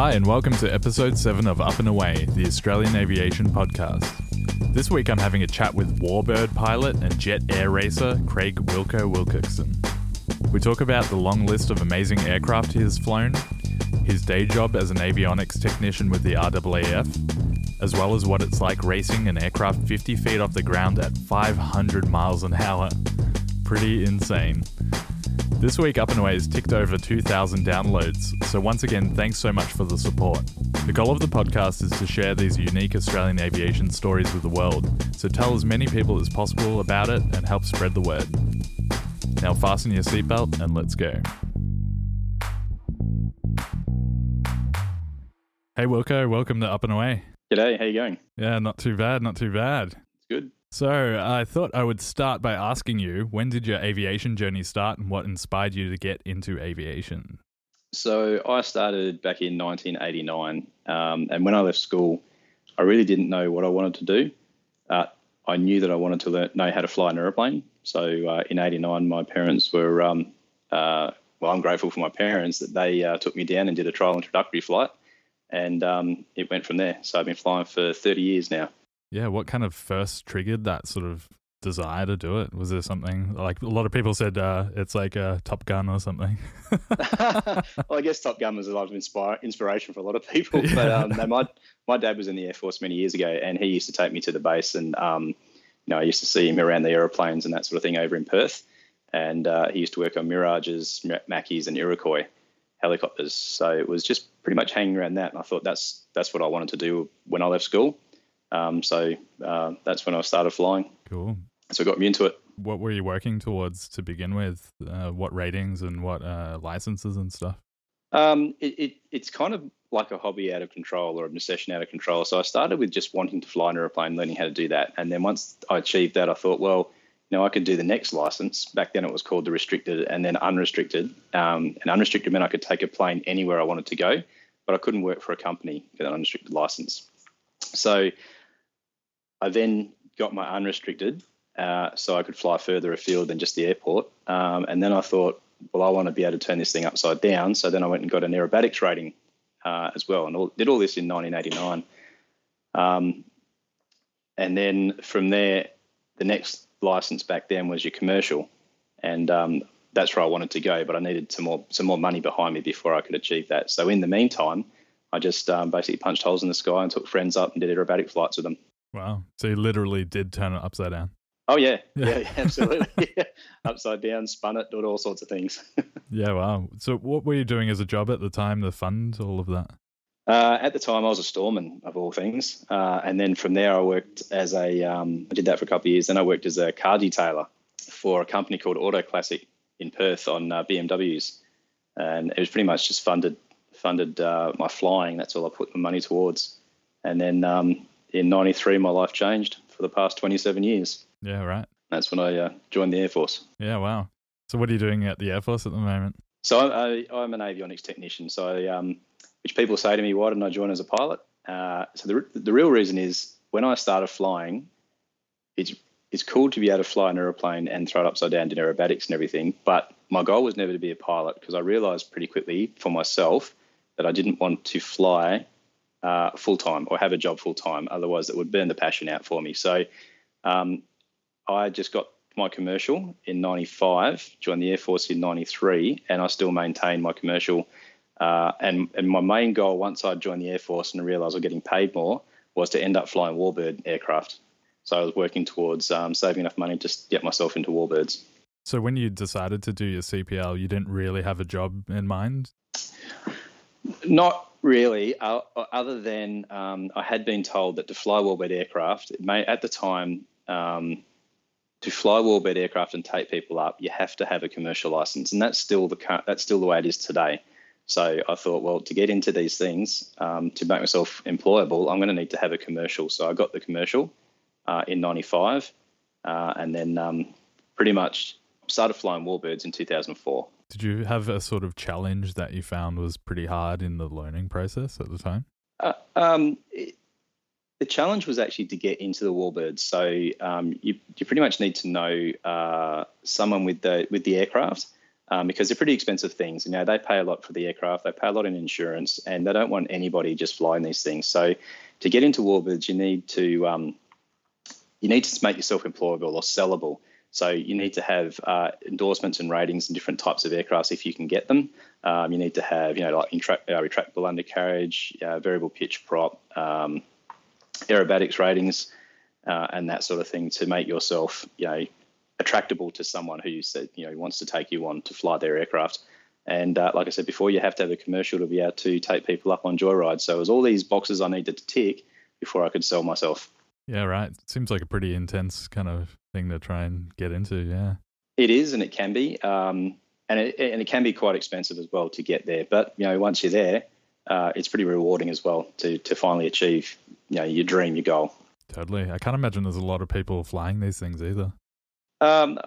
Hi, and welcome to episode 7 of Up and Away, the Australian Aviation Podcast. This week I'm having a chat with Warbird pilot and jet air racer Craig Wilco Wilcockson. We talk about the long list of amazing aircraft he has flown, his day job as an avionics technician with the RAAF, as well as what it's like racing an aircraft 50 feet off the ground at 500 miles an hour. Pretty insane. This week, Up and Away has ticked over 2,000 downloads, so once again, thanks so much for the support. The goal of the podcast is to share these unique Australian aviation stories with the world, so tell as many people as possible about it and help spread the word. Now, fasten your seatbelt and let's go. Hey, Wilco, welcome to Up and Away. G'day, how you going? Yeah, not too bad, not too bad. It's good. So, I thought I would start by asking you when did your aviation journey start and what inspired you to get into aviation? So, I started back in 1989, um, and when I left school, I really didn't know what I wanted to do. Uh, I knew that I wanted to learn, know how to fly an aeroplane. So, uh, in 89, my parents were, um, uh, well, I'm grateful for my parents that they uh, took me down and did a trial introductory flight, and um, it went from there. So, I've been flying for 30 years now. Yeah, what kind of first triggered that sort of desire to do it? Was there something like a lot of people said uh, it's like a Top Gun or something? well, I guess Top Gun was a lot of inspire, inspiration for a lot of people. Yeah. But um, no, my my dad was in the Air Force many years ago, and he used to take me to the base, and um, you know I used to see him around the aeroplanes and that sort of thing over in Perth, and uh, he used to work on Mirages, Macchis, and Iroquois helicopters. So it was just pretty much hanging around that, and I thought that's that's what I wanted to do when I left school. Um, so uh, that's when I started flying. Cool. So it got me into it. What were you working towards to begin with? Uh, what ratings and what uh, licenses and stuff? Um, it, it, it's kind of like a hobby out of control or an obsession out of control. So I started with just wanting to fly an aeroplane, learning how to do that. And then once I achieved that, I thought, well, you know, I could do the next license. Back then it was called the restricted and then unrestricted. Um, and unrestricted meant I could take a plane anywhere I wanted to go, but I couldn't work for a company with an unrestricted license. So I then got my unrestricted, uh, so I could fly further afield than just the airport. Um, and then I thought, well, I want to be able to turn this thing upside down. So then I went and got an aerobatics rating uh, as well, and all, did all this in 1989. Um, and then from there, the next license back then was your commercial, and um, that's where I wanted to go. But I needed some more some more money behind me before I could achieve that. So in the meantime, I just um, basically punched holes in the sky and took friends up and did aerobatic flights with them. Wow. So you literally did turn it upside down. Oh yeah, yeah, yeah absolutely. yeah. Upside down, spun it, did all sorts of things. yeah, wow. So what were you doing as a job at the time to fund all of that? Uh, at the time, I was a storeman of all things, uh, and then from there, I worked as a. Um, I did that for a couple of years. Then I worked as a car detailer for a company called Auto Classic in Perth on uh, BMWs, and it was pretty much just funded funded uh, my flying. That's all I put my money towards, and then um, in 93, my life changed for the past 27 years. Yeah, right. That's when I uh, joined the Air Force. Yeah, wow. So, what are you doing at the Air Force at the moment? So, I, am an avionics technician. So, I, um, which people say to me, why didn't I join as a pilot? Uh, so, the, the real reason is when I started flying, it's it's cool to be able to fly an aeroplane and throw it upside down, do aerobatics and everything. But my goal was never to be a pilot because I realized pretty quickly for myself that I didn't want to fly uh, full time or have a job full time. Otherwise, it would burn the passion out for me. So um, I just got my commercial in 95, joined the Air Force in 93, and I still maintain my commercial. Uh, and, and my main goal once I joined the Air Force and realised I was getting paid more was to end up flying Warbird aircraft. So I was working towards um, saving enough money to get myself into Warbirds. So when you decided to do your CPL, you didn't really have a job in mind? Not really, uh, other than um, I had been told that to fly warbird aircraft, may, at the time, um, to fly warbird aircraft and take people up, you have to have a commercial license, and that's still the that's still the way it is today. So I thought, well, to get into these things, um, to make myself employable, I'm going to need to have a commercial. So I got the commercial uh, in '95, uh, and then um, pretty much started flying warbirds in 2004. Did you have a sort of challenge that you found was pretty hard in the learning process at the time? Uh, um, it, the challenge was actually to get into the warbirds. So um, you, you pretty much need to know uh, someone with the with the aircraft. um, because they're pretty expensive things. You know, they pay a lot for the aircraft, they pay a lot in insurance, and they don't want anybody just flying these things. So to get into warbirds, you need to um, you need to make yourself employable or sellable. So you need to have uh, endorsements and ratings in different types of aircrafts if you can get them. Um, you need to have, you know, like intra- uh, retractable undercarriage, uh, variable pitch prop, um, aerobatics ratings, uh, and that sort of thing to make yourself, you know, attractable to someone who said, you know, wants to take you on to fly their aircraft. And uh, like I said before, you have to have a commercial to be able to take people up on joyrides. So it was all these boxes I needed to tick before I could sell myself. Yeah, right. Seems like a pretty intense kind of thing to try and get into. Yeah, it is, and it can be, um, and it and it can be quite expensive as well to get there. But you know, once you're there, uh, it's pretty rewarding as well to to finally achieve you know your dream, your goal. Totally. I can't imagine there's a lot of people flying these things either. Um,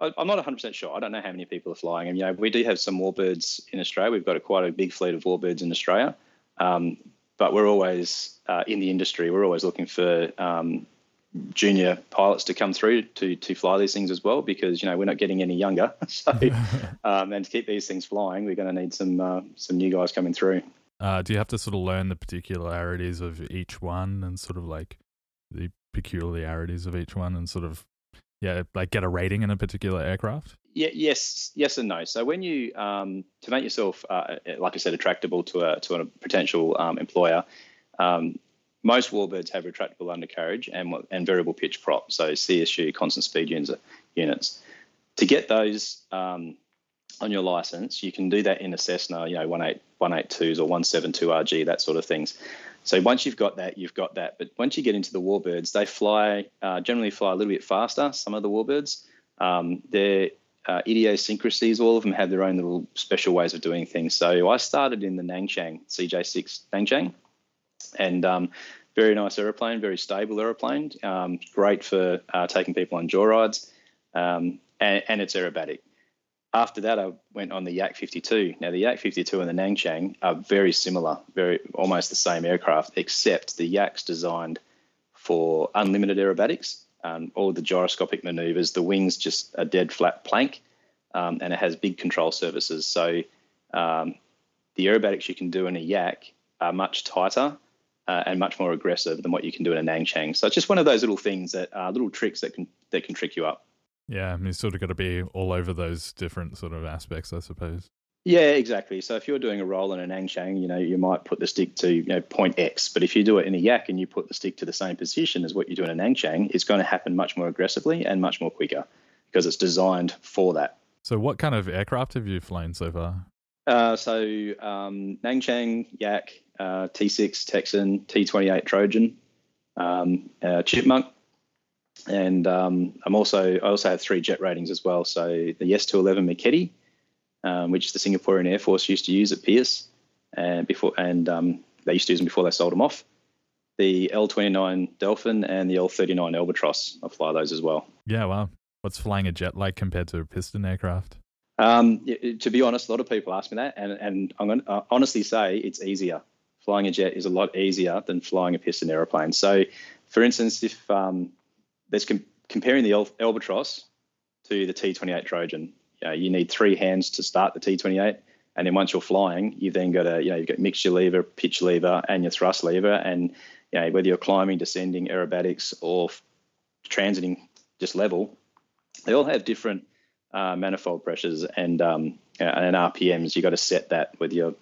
I, am not 100% sure. I don't know how many people are flying. And, you know, we do have some warbirds in Australia. We've got a, quite a big fleet of warbirds in Australia. Um, but we're always uh, in the industry. We're always looking for um, junior pilots to come through to to fly these things as well, because you know we're not getting any younger. so, um, and to keep these things flying, we're going to need some uh, some new guys coming through. Uh, do you have to sort of learn the particularities of each one and sort of like the peculiarities of each one and sort of yeah, like get a rating in a particular aircraft? Yeah, yes, yes, and no. So when you um, to make yourself, uh, like I said, attractable to a to a potential um, employer, um, most warbirds have retractable undercarriage and and variable pitch prop, so CSU constant speed units. To get those um, on your license, you can do that in a Cessna, you know, 18182s or 172RG, that sort of things. So once you've got that, you've got that. But once you get into the warbirds, they fly uh, generally fly a little bit faster. Some of the warbirds, um, their uh, idiosyncrasies, all of them have their own little special ways of doing things. So I started in the Nanchang CJ6 Nanchang, and um, very nice aeroplane, very stable aeroplane, um, great for uh, taking people on joyrides, um, and, and it's aerobatic after that, I went on the Yak 52. Now, the Yak 52 and the Nanchang are very similar, very almost the same aircraft, except the Yak's designed for unlimited aerobatics. Um, all the gyroscopic maneuvers, the wings just a dead flat plank, um, and it has big control surfaces. So um, the aerobatics you can do in a Yak are much tighter uh, and much more aggressive than what you can do in a Nanchang. So it's just one of those little things that are little tricks that can that can trick you up. Yeah, I mean, it's sort of got to be all over those different sort of aspects, I suppose. Yeah, exactly. So if you're doing a roll in an Nanchang, you know, you might put the stick to you know point X, but if you do it in a Yak and you put the stick to the same position as what you do in a Nanchang, it's going to happen much more aggressively and much more quicker because it's designed for that. So what kind of aircraft have you flown so far? Uh, so um, Nanchang, Yak, uh, T6 Texan, T28 Trojan, um, uh, Chipmunk, and um, I'm also I also have three jet ratings as well. So the S211 Marchetti, um, which the Singaporean Air Force used to use at Pearce, and before and um, they used to use them before they sold them off. The L29 Delphin and the L39 Albatross. I fly those as well. Yeah, wow. What's flying a jet like compared to a piston aircraft? Um, to be honest, a lot of people ask me that, and, and I'm going to honestly say it's easier. Flying a jet is a lot easier than flying a piston aeroplane. So, for instance, if um, there's com- comparing the Albatross to the T28 Trojan. You, know, you need three hands to start the T28, and then once you're flying, you've then got a you know you've got mixture lever, pitch lever, and your thrust lever, and you know whether you're climbing, descending, aerobatics, or transiting just level, they all have different uh, manifold pressures and um, and RPMs. You've got to set that with your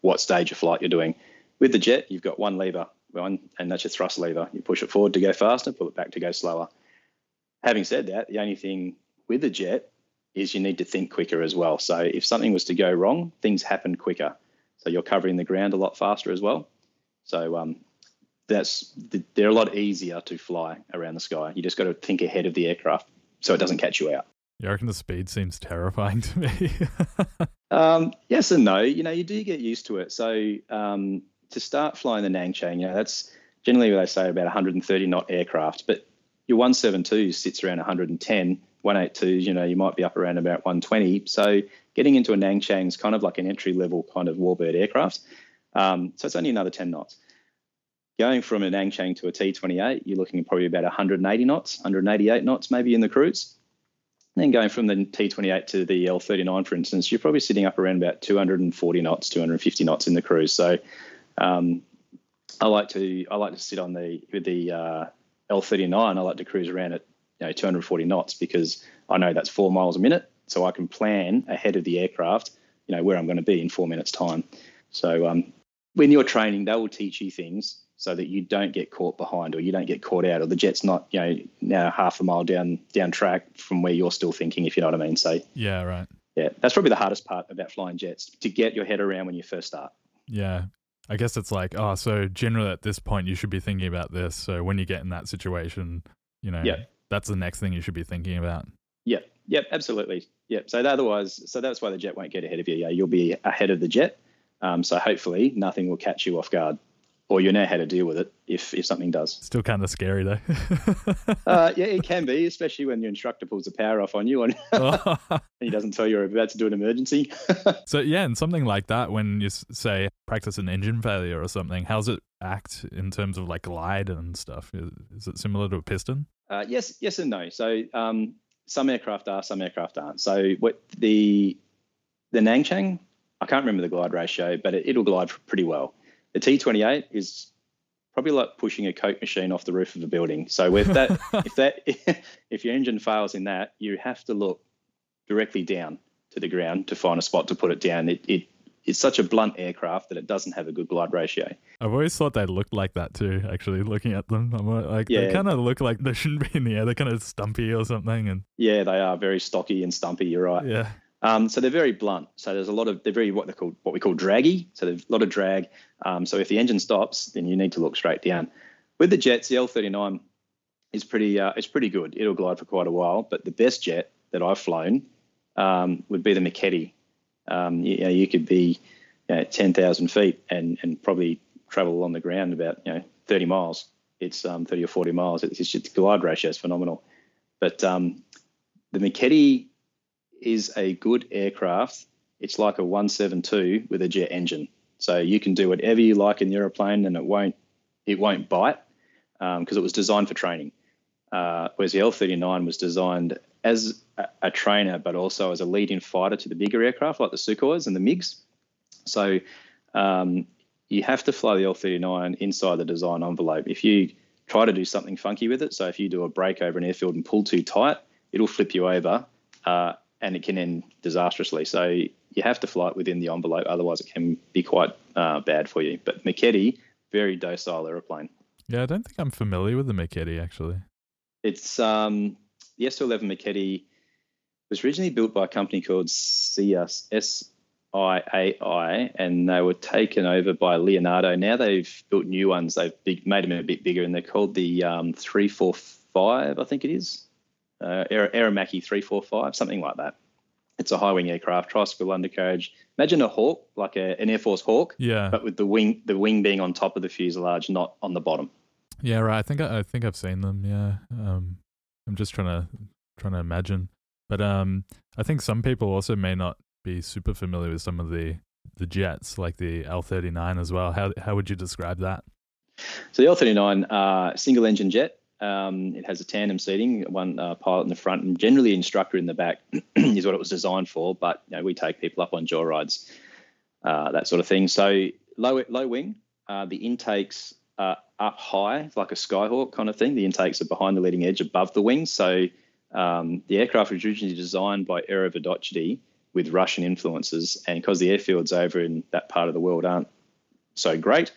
what stage of flight you're doing. With the jet, you've got one lever one, and that's your thrust lever. You push it forward to go faster, pull it back to go slower. Having said that, the only thing with the jet is you need to think quicker as well. So if something was to go wrong, things happen quicker. So you're covering the ground a lot faster as well. So um, that's they're a lot easier to fly around the sky. You just got to think ahead of the aircraft so it doesn't catch you out. You reckon the speed seems terrifying to me? um, yes and no. You know, you do get used to it. So um, to start flying the Nanchang, you know, that's generally what they say about 130 knot aircraft, but your 172 sits around 110, 182s, you know, you might be up around about 120. So getting into a Nanchang is kind of like an entry level kind of warbird aircraft. Um, so it's only another 10 knots. Going from a Nanchang to a T28, you're looking at probably about 180 knots, 188 knots maybe in the cruise. then going from the T28 to the L39, for instance, you're probably sitting up around about 240 knots, 250 knots in the cruise. So um, I like to I like to sit on the with the uh, L39. I like to cruise around at you know 240 knots because I know that's four miles a minute, so I can plan ahead of the aircraft. You know where I'm going to be in four minutes time. So um, when you're training, they will teach you things so that you don't get caught behind or you don't get caught out or the jet's not you know now half a mile down down track from where you're still thinking if you know what I mean. So yeah, right. Yeah, that's probably the hardest part about flying jets to get your head around when you first start. Yeah, I guess it's like, oh, so generally at this point you should be thinking about this. So when you get in that situation, you know, yeah. That's the next thing you should be thinking about. Yep, yep, absolutely. Yep. So otherwise, so that's why the jet won't get ahead of you. Yeah, you'll be ahead of the jet. Um, so hopefully nothing will catch you off guard or you know how to deal with it if if something does. Still kind of scary though. uh, yeah, it can be, especially when your instructor pulls the power off on you and, and he doesn't tell you you're about to do an emergency. so yeah, and something like that, when you say practice an engine failure or something, how's it act in terms of like glide and stuff? Is, it similar to a piston? Uh, yes, yes and no. So um, some aircraft are, some aircraft aren't. So what the the Nanchang, I can't remember the glide ratio, but it, it'll glide pretty well the T28 is probably like pushing a Coke machine off the roof of a building. So with that, if that, if your engine fails in that, you have to look directly down to the ground to find a spot to put it down. It, it it's such a blunt aircraft that it doesn't have a good glide ratio. I've always thought they looked like that too. Actually, looking at them, I'm like yeah. they kind of look like they shouldn't be in the air. They're kind of stumpy or something. And yeah, they are very stocky and stumpy. You're right. Yeah. Um, so they're very blunt. So there's a lot of they're very what they call what we call draggy. So there's a lot of drag. Um, so if the engine stops, then you need to look straight down. With the jets, the L39 is pretty uh, it's pretty good. It'll glide for quite a while. But the best jet that I've flown um, would be the Marchetti. Um, you, you, know, you could be you know, 10,000 feet and and probably travel on the ground about you know 30 miles. It's um, 30 or 40 miles. It's just the glide ratio is phenomenal. But um, the Marchetti is a good aircraft. It's like a 172 with a jet engine. So you can do whatever you like in the aeroplane, and it won't it won't bite because um, it was designed for training. Uh, whereas the L39 was designed as a, a, trainer, but also as a lead-in fighter to the bigger aircraft like the Sukhois and the MiGs. So um, you have to fly the L39 inside the design envelope. If you try to do something funky with it, so if you do a break over an airfield and pull too tight, it'll flip you over. Uh, and it can end disastrously. So you have to fly it within the envelope, otherwise it can be quite uh, bad for you. But Marchetti, very docile aeroplane. Yeah, I don't think I'm familiar with the Marchetti actually. It's um, the S11 Marchetti was originally built by a company called S-I-A-I, and they were taken over by Leonardo. Now they've built new ones. They've big, made them a bit bigger, and they're called the um, 345, I think it is uh, Aeromacchi 345, something like that. It's a high wing aircraft, tricycle undercarriage. Imagine a Hawk, like a, an Air Force Hawk, yeah, but with the wing the wing being on top of the fuselage, not on the bottom. Yeah, right. I think I, I think I've seen them. Yeah, um, I'm just trying to trying to imagine, but um, I think some people also may not be super familiar with some of the the jets, like the L39 as well. How how would you describe that? So the L39, uh, single engine jet, um, it has a tandem seating, one uh, pilot in the front, and generally instructor in the back is what it was designed for. But you know, we take people up on joyrides, uh, that sort of thing. So low low wing, uh, the intakes are up high, like a Skyhawk kind of thing. The intakes are behind the leading edge, above the wing. So um, the aircraft was originally designed by Aero with Russian influences, and because the airfields over in that part of the world aren't so great,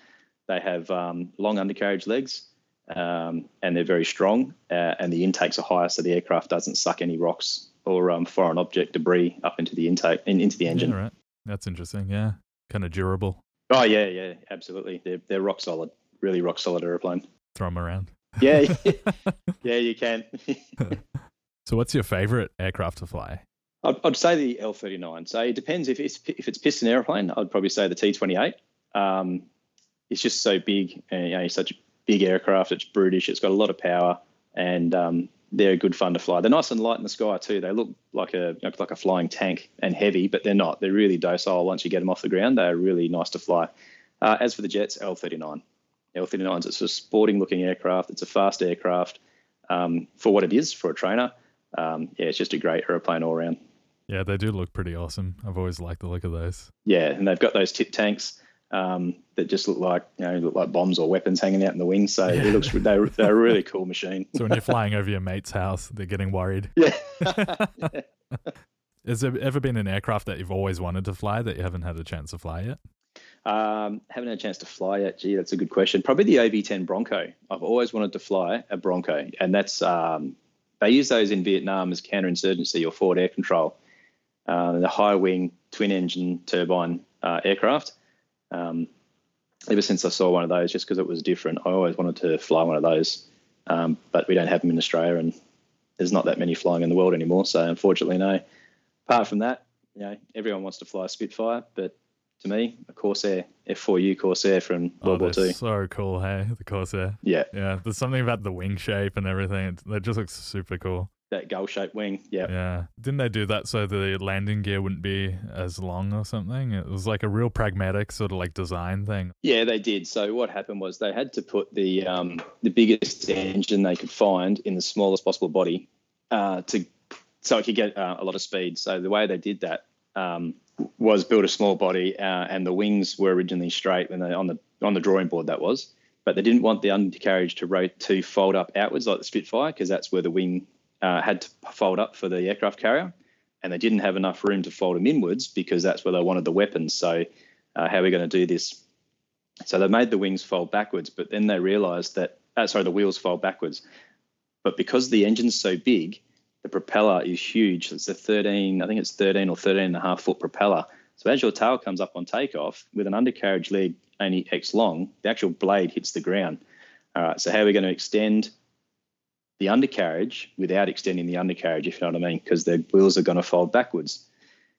they have um, long undercarriage legs um, and they're very strong, uh, and the intakes are higher, so the aircraft doesn't suck any rocks or um, foreign object debris up into the intake and into the engine. Yeah, right. That's interesting. Yeah, kind of durable. Oh yeah, yeah, absolutely. They're they're rock solid, really rock solid airplane. Throw them around. Yeah, yeah, you can. so, what's your favorite aircraft to fly? I'd, I'd say the L39. So it depends if it's if it's piston airplane. I'd probably say the T28. Um, it's just so big and you know, such big aircraft. It's brutish. It's got a lot of power, and um, they're good fun to fly. They're nice and light in the sky too. They look like a like a flying tank and heavy, but they're not. They're really docile once you get them off the ground. They are really nice to fly. Uh, as for the jets, L39. L39s. It's a sporting looking aircraft. It's a fast aircraft um, for what it is for a trainer. um, yeah, it's just a great aeroplane all around. Yeah, they do look pretty awesome. I've always liked the look of those. Yeah, and they've got those tip tanks um, that just look like you know look like bombs or weapons hanging out in the wings. So yeah. it looks they're, they're a really cool machine. so when you're flying over your mate's house, they're getting worried. Yeah. Has there ever been an aircraft that you've always wanted to fly that you haven't had a chance to fly yet? Um, haven't had a chance to fly yet. Gee, that's a good question. Probably the OV-10 Bronco. I've always wanted to fly a Bronco, and that's um, they use those in Vietnam as counterinsurgency or forward air control. Uh, the high wing twin engine turbine uh, aircraft. Um, ever since I saw one of those, just because it was different, I always wanted to fly one of those. Um, but we don't have them in Australia, and there's not that many flying in the world anymore. So unfortunately, no. Apart from that, you know, everyone wants to fly a Spitfire, but to me, a Corsair F4U Corsair from World oh, War Two. So cool, hey, the Corsair. Yeah, yeah. There's something about the wing shape and everything. That just looks super cool. That gull-shaped wing. Yeah. Yeah. Didn't they do that so the landing gear wouldn't be as long or something? It was like a real pragmatic sort of like design thing. Yeah, they did. So what happened was they had to put the um, the biggest engine they could find in the smallest possible body uh, to so it could get uh, a lot of speed. So the way they did that um, was build a small body, uh, and the wings were originally straight when they on the on the drawing board that was, but they didn't want the undercarriage to rot to fold up outwards like the Spitfire because that's where the wing uh, had to fold up for the aircraft carrier, and they didn't have enough room to fold them inwards because that's where they wanted the weapons. So uh, how are we going to do this? So they made the wings fold backwards, but then they realised that uh, sorry the wheels fold backwards, but because the engine's so big the propeller is huge. It's a 13, I think it's 13 or 13 and a half foot propeller. So as your tail comes up on takeoff with an undercarriage leg only X long, the actual blade hits the ground. All right, so how are we going to extend the undercarriage without extending the undercarriage, if you know what I mean? Because the wheels are going to fold backwards.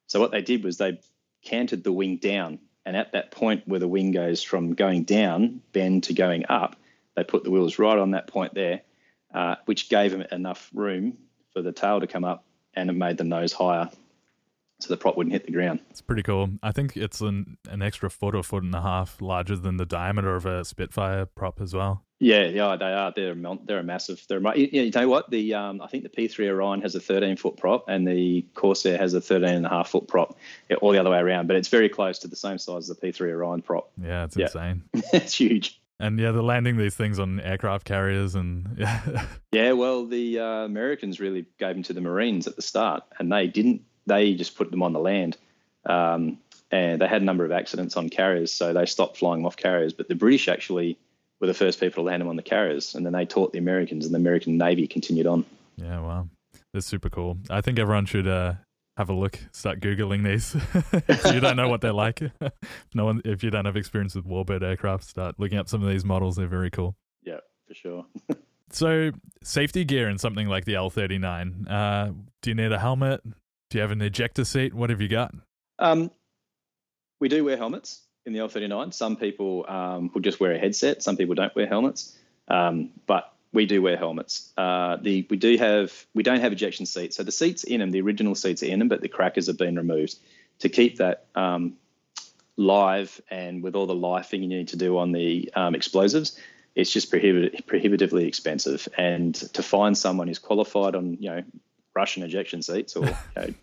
So what they did was they canted the wing down. And at that point where the wing goes from going down, bend to going up, they put the wheels right on that point there, uh, which gave them enough room for the tail to come up, and it made the nose higher, so the prop wouldn't hit the ground. It's pretty cool. I think it's an, an extra foot or foot and a half larger than the diameter of a Spitfire prop as well. Yeah, yeah, they are. They're they're a massive. They're you, you know what the um, I think the P3 Orion has a 13 foot prop and the Corsair has a 13 and a half foot prop, all the other way around. But it's very close to the same size as the P3 Orion prop. Yeah, it's yeah. insane. it's huge. And yeah, they're landing these things on aircraft carriers and yeah. yeah, well, the uh, Americans really gave them to the Marines at the start, and they didn't. They just put them on the land, um, and they had a number of accidents on carriers, so they stopped flying them off carriers. But the British actually were the first people to land them on the carriers, and then they taught the Americans, and the American Navy continued on. Yeah, wow, that's super cool. I think everyone should uh, have a look, start googling these. if you don't know what they're like, no one, if you don't have experience with Warbird aircraft, start looking up some of these models. They're very cool. Yeah, for sure. so, safety gear in something like the L thirty nine. Uh, do you need a helmet? Do you have an ejector seat? What have you got? Um, we do wear helmets in the L thirty nine. Some people um, will just wear a headset. Some people don't wear helmets. Um, but we do wear helmets. Uh, the we do have we don't have ejection seats, so the seats in them, the original seats are in them, but the crackers have been removed to keep that um, live and with all the lifing you need to do on the um, explosives. It's just prohibit- prohibitively expensive, and to find someone who's qualified on you know Russian ejection seats or you know,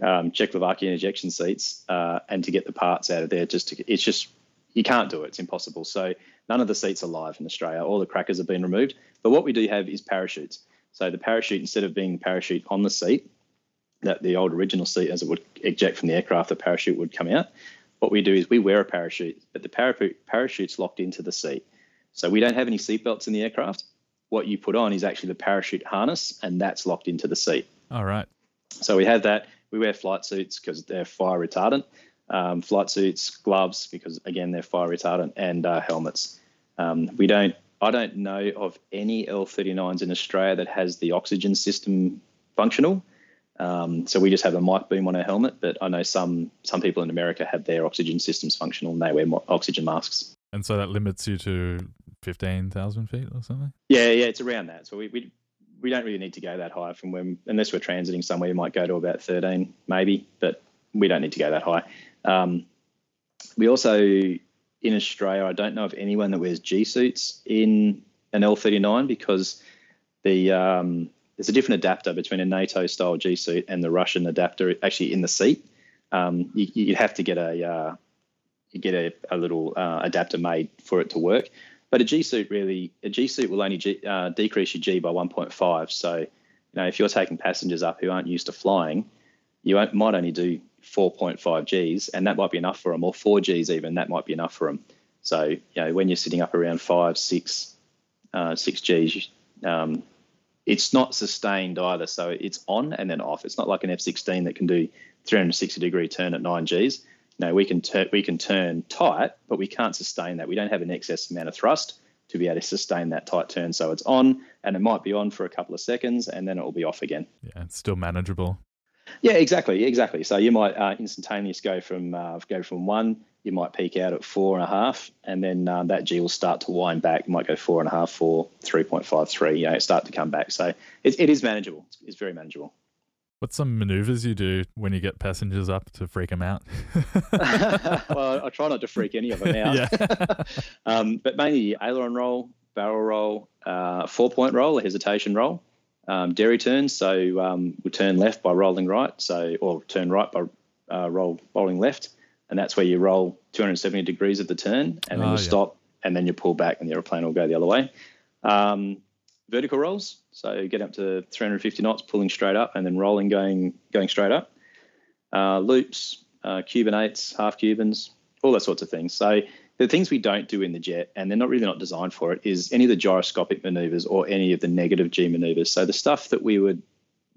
um, Czechoslovakian ejection seats, uh, and to get the parts out of there, just to, it's just you can't do it. It's impossible. So none of the seats are live in Australia. All the crackers have been removed. But what we do have is parachutes. So the parachute, instead of being the parachute on the seat, that the old original seat, as it would eject from the aircraft, the parachute would come out. What we do is we wear a parachute, but the parachute parachute's locked into the seat. So we don't have any seatbelts in the aircraft. What you put on is actually the parachute harness, and that's locked into the seat. All right. So we have that. We wear flight suits because they're fire retardant um, flight suits, gloves because again they're fire retardant, and uh, helmets. Um, we don't. I don't know of any L39s in Australia that has the oxygen system functional. Um, so we just have a mic beam on our helmet, but I know some some people in America have their oxygen systems functional and they wear oxygen masks. And so that limits you to fifteen thousand feet or something. Yeah, yeah, it's around that. So we, we we don't really need to go that high from when unless we're transiting somewhere. You might go to about thirteen, maybe, but we don't need to go that high. Um, we also in Australia, I don't know of anyone that wears G suits in an L39 because the um, there's a different adapter between a NATO style G suit and the Russian adapter actually in the seat. Um, you, you have to get a uh, you get a, a little uh, adapter made for it to work. But a G suit really a G suit will only G, uh, decrease your G by 1.5. So you know if you're taking passengers up who aren't used to flying, you might only do 4.5 Gs, and that might be enough for them, or 4 Gs even. That might be enough for them. So you know when you're sitting up around five, six, uh, six Gs, um, it's not sustained either. So it's on and then off. It's not like an F16 that can do 360 degree turn at 9 Gs. No, we can turn we can turn tight, but we can't sustain that. We don't have an excess amount of thrust to be able to sustain that tight turn. So it's on, and it might be on for a couple of seconds, and then it will be off again. Yeah, it's still manageable. Yeah, exactly, exactly. So you might uh, instantaneous go from uh, go from one. You might peak out at four and a half, and then um, that G will start to wind back. You might go four and a half, four, three point five, three. You know, it start to come back. So it, it is manageable. It's, it's very manageable. What's some maneuvers you do when you get passengers up to freak them out? well, I try not to freak any of them out. Yeah. um, but mainly aileron roll, barrel roll, uh, four point roll, a hesitation roll, um, derry turns. So um, we turn left by rolling right, so or turn right by uh, roll rolling left, and that's where you roll 270 degrees of the turn, and then oh, you yeah. stop, and then you pull back, and the aeroplane will go the other way. Um, vertical rolls. So get up to 350 knots, pulling straight up, and then rolling, going going straight up. Uh, loops, uh, Cuban eights, half Cubans, all those sorts of things. So the things we don't do in the jet, and they're not really not designed for it, is any of the gyroscopic maneuvers or any of the negative G maneuvers. So the stuff that we would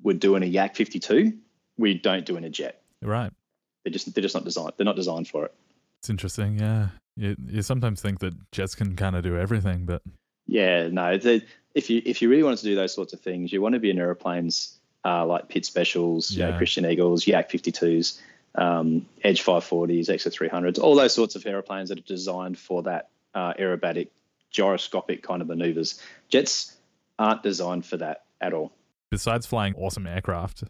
would do in a Yak 52, we don't do in a jet. Right. They're just they're just not designed. They're not designed for it. It's interesting. Yeah. You, you sometimes think that jets can kind of do everything, but yeah, no. The, if you if you really wanted to do those sorts of things, you want to be in aeroplanes uh, like Pitts Specials, yeah. you know, Christen Eagles, Yak 52s, um, Edge 540s, Extra 300s, all those sorts of aeroplanes that are designed for that uh, aerobatic, gyroscopic kind of maneuvers. Jets aren't designed for that at all. Besides flying awesome aircraft,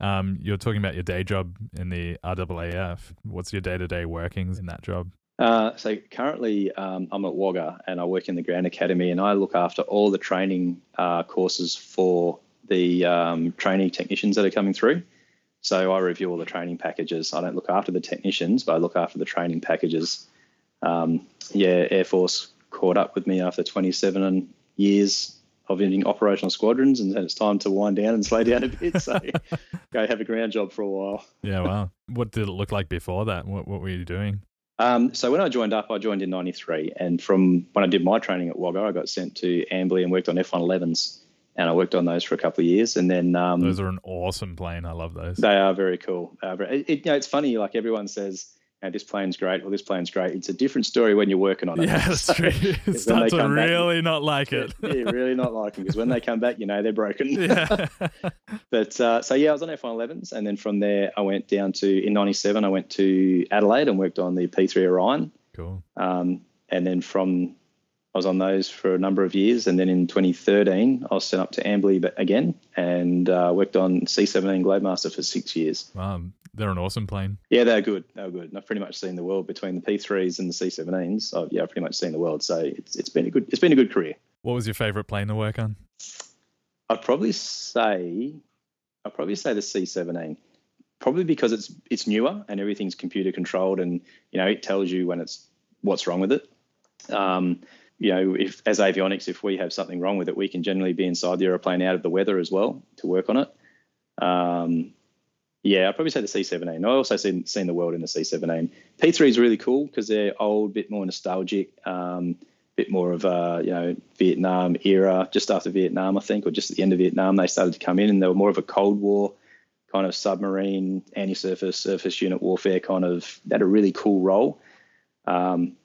um, you're talking about your day job in the RAAF. What's your day to day workings in that job? Uh, so currently, um, I'm at Wagga and I work in the Ground Academy, and I look after all the training uh, courses for the um, training technicians that are coming through. So I review all the training packages. I don't look after the technicians, but I look after the training packages. Um, yeah, Air Force caught up with me after 27 years of ending operational squadrons, and it's time to wind down and slow down a bit. So go have a ground job for a while. Yeah, wow. What did it look like before that? What, what were you doing? Um, so when I joined up, I joined in '93, and from when I did my training at Wagga, I got sent to Amberley and worked on F111s, and I worked on those for a couple of years, and then um, those are an awesome plane. I love those. They are very cool. Uh, it, you know, it's funny. Like everyone says, know, this plane's great or this plane's great. It's a different story when you're working on it. Yeah, that's so, true. It starts to really back, not like it. yeah, really not like them because when they come back, you know they're broken. Yeah. but uh, so yeah, I was on F111s, and then from there I went down to in '97. I went to Adelaide and worked on the P3 Orion. Cool. Um, and then from I was on those for a number of years, and then in 2013 I was sent up to Amberley again and uh, worked on C17 Globemaster for six years. Wow, they're an awesome plane. Yeah, they're good. They're good. And I've pretty much seen the world between the P3s and the C17s. I've, yeah, I've pretty much seen the world. So it's, it's been a good it's been a good career. What was your favorite plane to work on? I'd probably say I'd probably say the C17. Probably because it's it's newer and everything's computer controlled, and you know it tells you when it's what's wrong with it. Um, you know, if as avionics, if we have something wrong with it, we can generally be inside the aeroplane out of the weather as well to work on it. Um, yeah, I'd probably say the C17. I also seen seen the world in the C17. P3 is really cool because they're old, bit more nostalgic, um, bit more of a you know Vietnam era, just after Vietnam, I think, or just at the end of Vietnam, they started to come in, and they were more of a Cold War kind of submarine, anti-surface, surface unit warfare kind of. Had a really cool role. Um,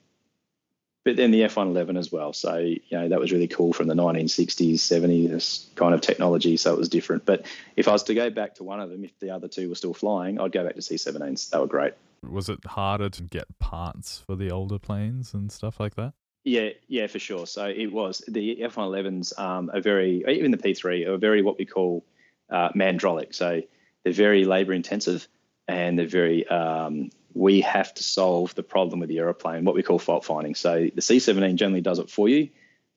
but then the F111 as well. So, you know, that was really cool from the 1960s, 70s kind of technology. So it was different. But if I was to go back to one of them, if the other two were still flying, I'd go back to C17s. They were great. Was it harder to get parts for the older planes and stuff like that? Yeah, yeah, for sure. So it was the F111s um, are very, even the P3 are very what we call uh, mandrolic. So they're very labor intensive and they're very um, we have to solve the problem with the aeroplane, what we call fault finding. So the C17 generally does it for you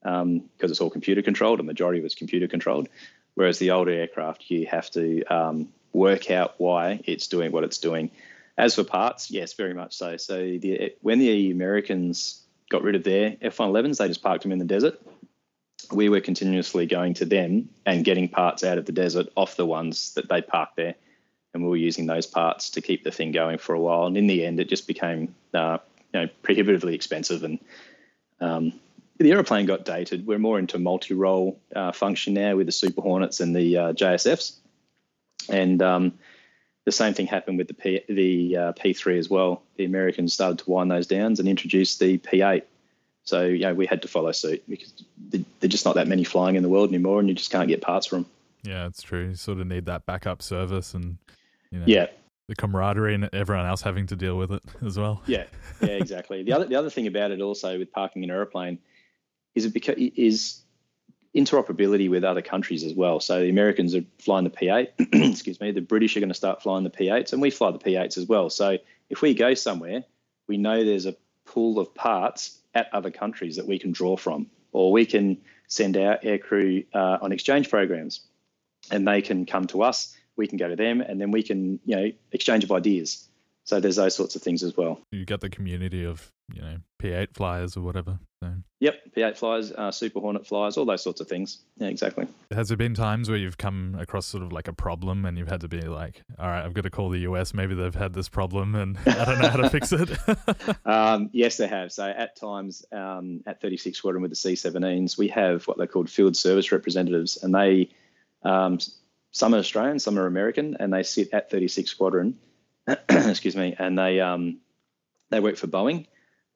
because um, it's all computer controlled. A majority of it's computer controlled. Whereas the older aircraft, you have to um, work out why it's doing what it's doing. As for parts, yes, very much so. So the, when the Americans got rid of their F-111s, they just parked them in the desert. We were continuously going to them and getting parts out of the desert off the ones that they parked there, and we were using those parts to keep the thing going for a while. And in the end, it just became uh, you know prohibitively expensive, and um, the aeroplane got dated. We're more into multi-role uh, function now with the Super Hornets and the uh, JSFs, and um, the same thing happened with the P, the uh, P3 as well. The Americans started to wind those down and introduced the P8. So you know we had to follow suit because there's just not that many flying in the world anymore, and you just can't get parts from. Them. Yeah, it's true. You sort of need that backup service, and you know, yeah, the camaraderie and everyone else having to deal with it as well. Yeah, yeah, exactly. the other the other thing about it also with parking an aeroplane is it because is interoperability with other countries as well. So the Americans are flying the P8, excuse me, the British are going to start flying the P8s, and we fly the P8s as well. So if we go somewhere, we know there's a pool of parts at other countries that we can draw from, or we can send our aircrew uh, on exchange programs, and they can come to us. We can go to them, and then we can, you know, exchange of ideas. So there's those sorts of things as well. You get the community of you know P8 flyers or whatever. So. Yep, P8 flyers, uh, Super Hornet flyers, all those sorts of things. Yeah, exactly. Has there been times where you've come across sort of like a problem and you've had to be like, all right, I've got to call the US. Maybe they've had this problem and I don't know how to fix it. um, yes, they have. So at times um, at 36 Squadron with the C-17s, we have what they're called field service representatives, and they um, some are Australian, some are American, and they sit at 36 Squadron excuse me, and they um, they work for Boeing.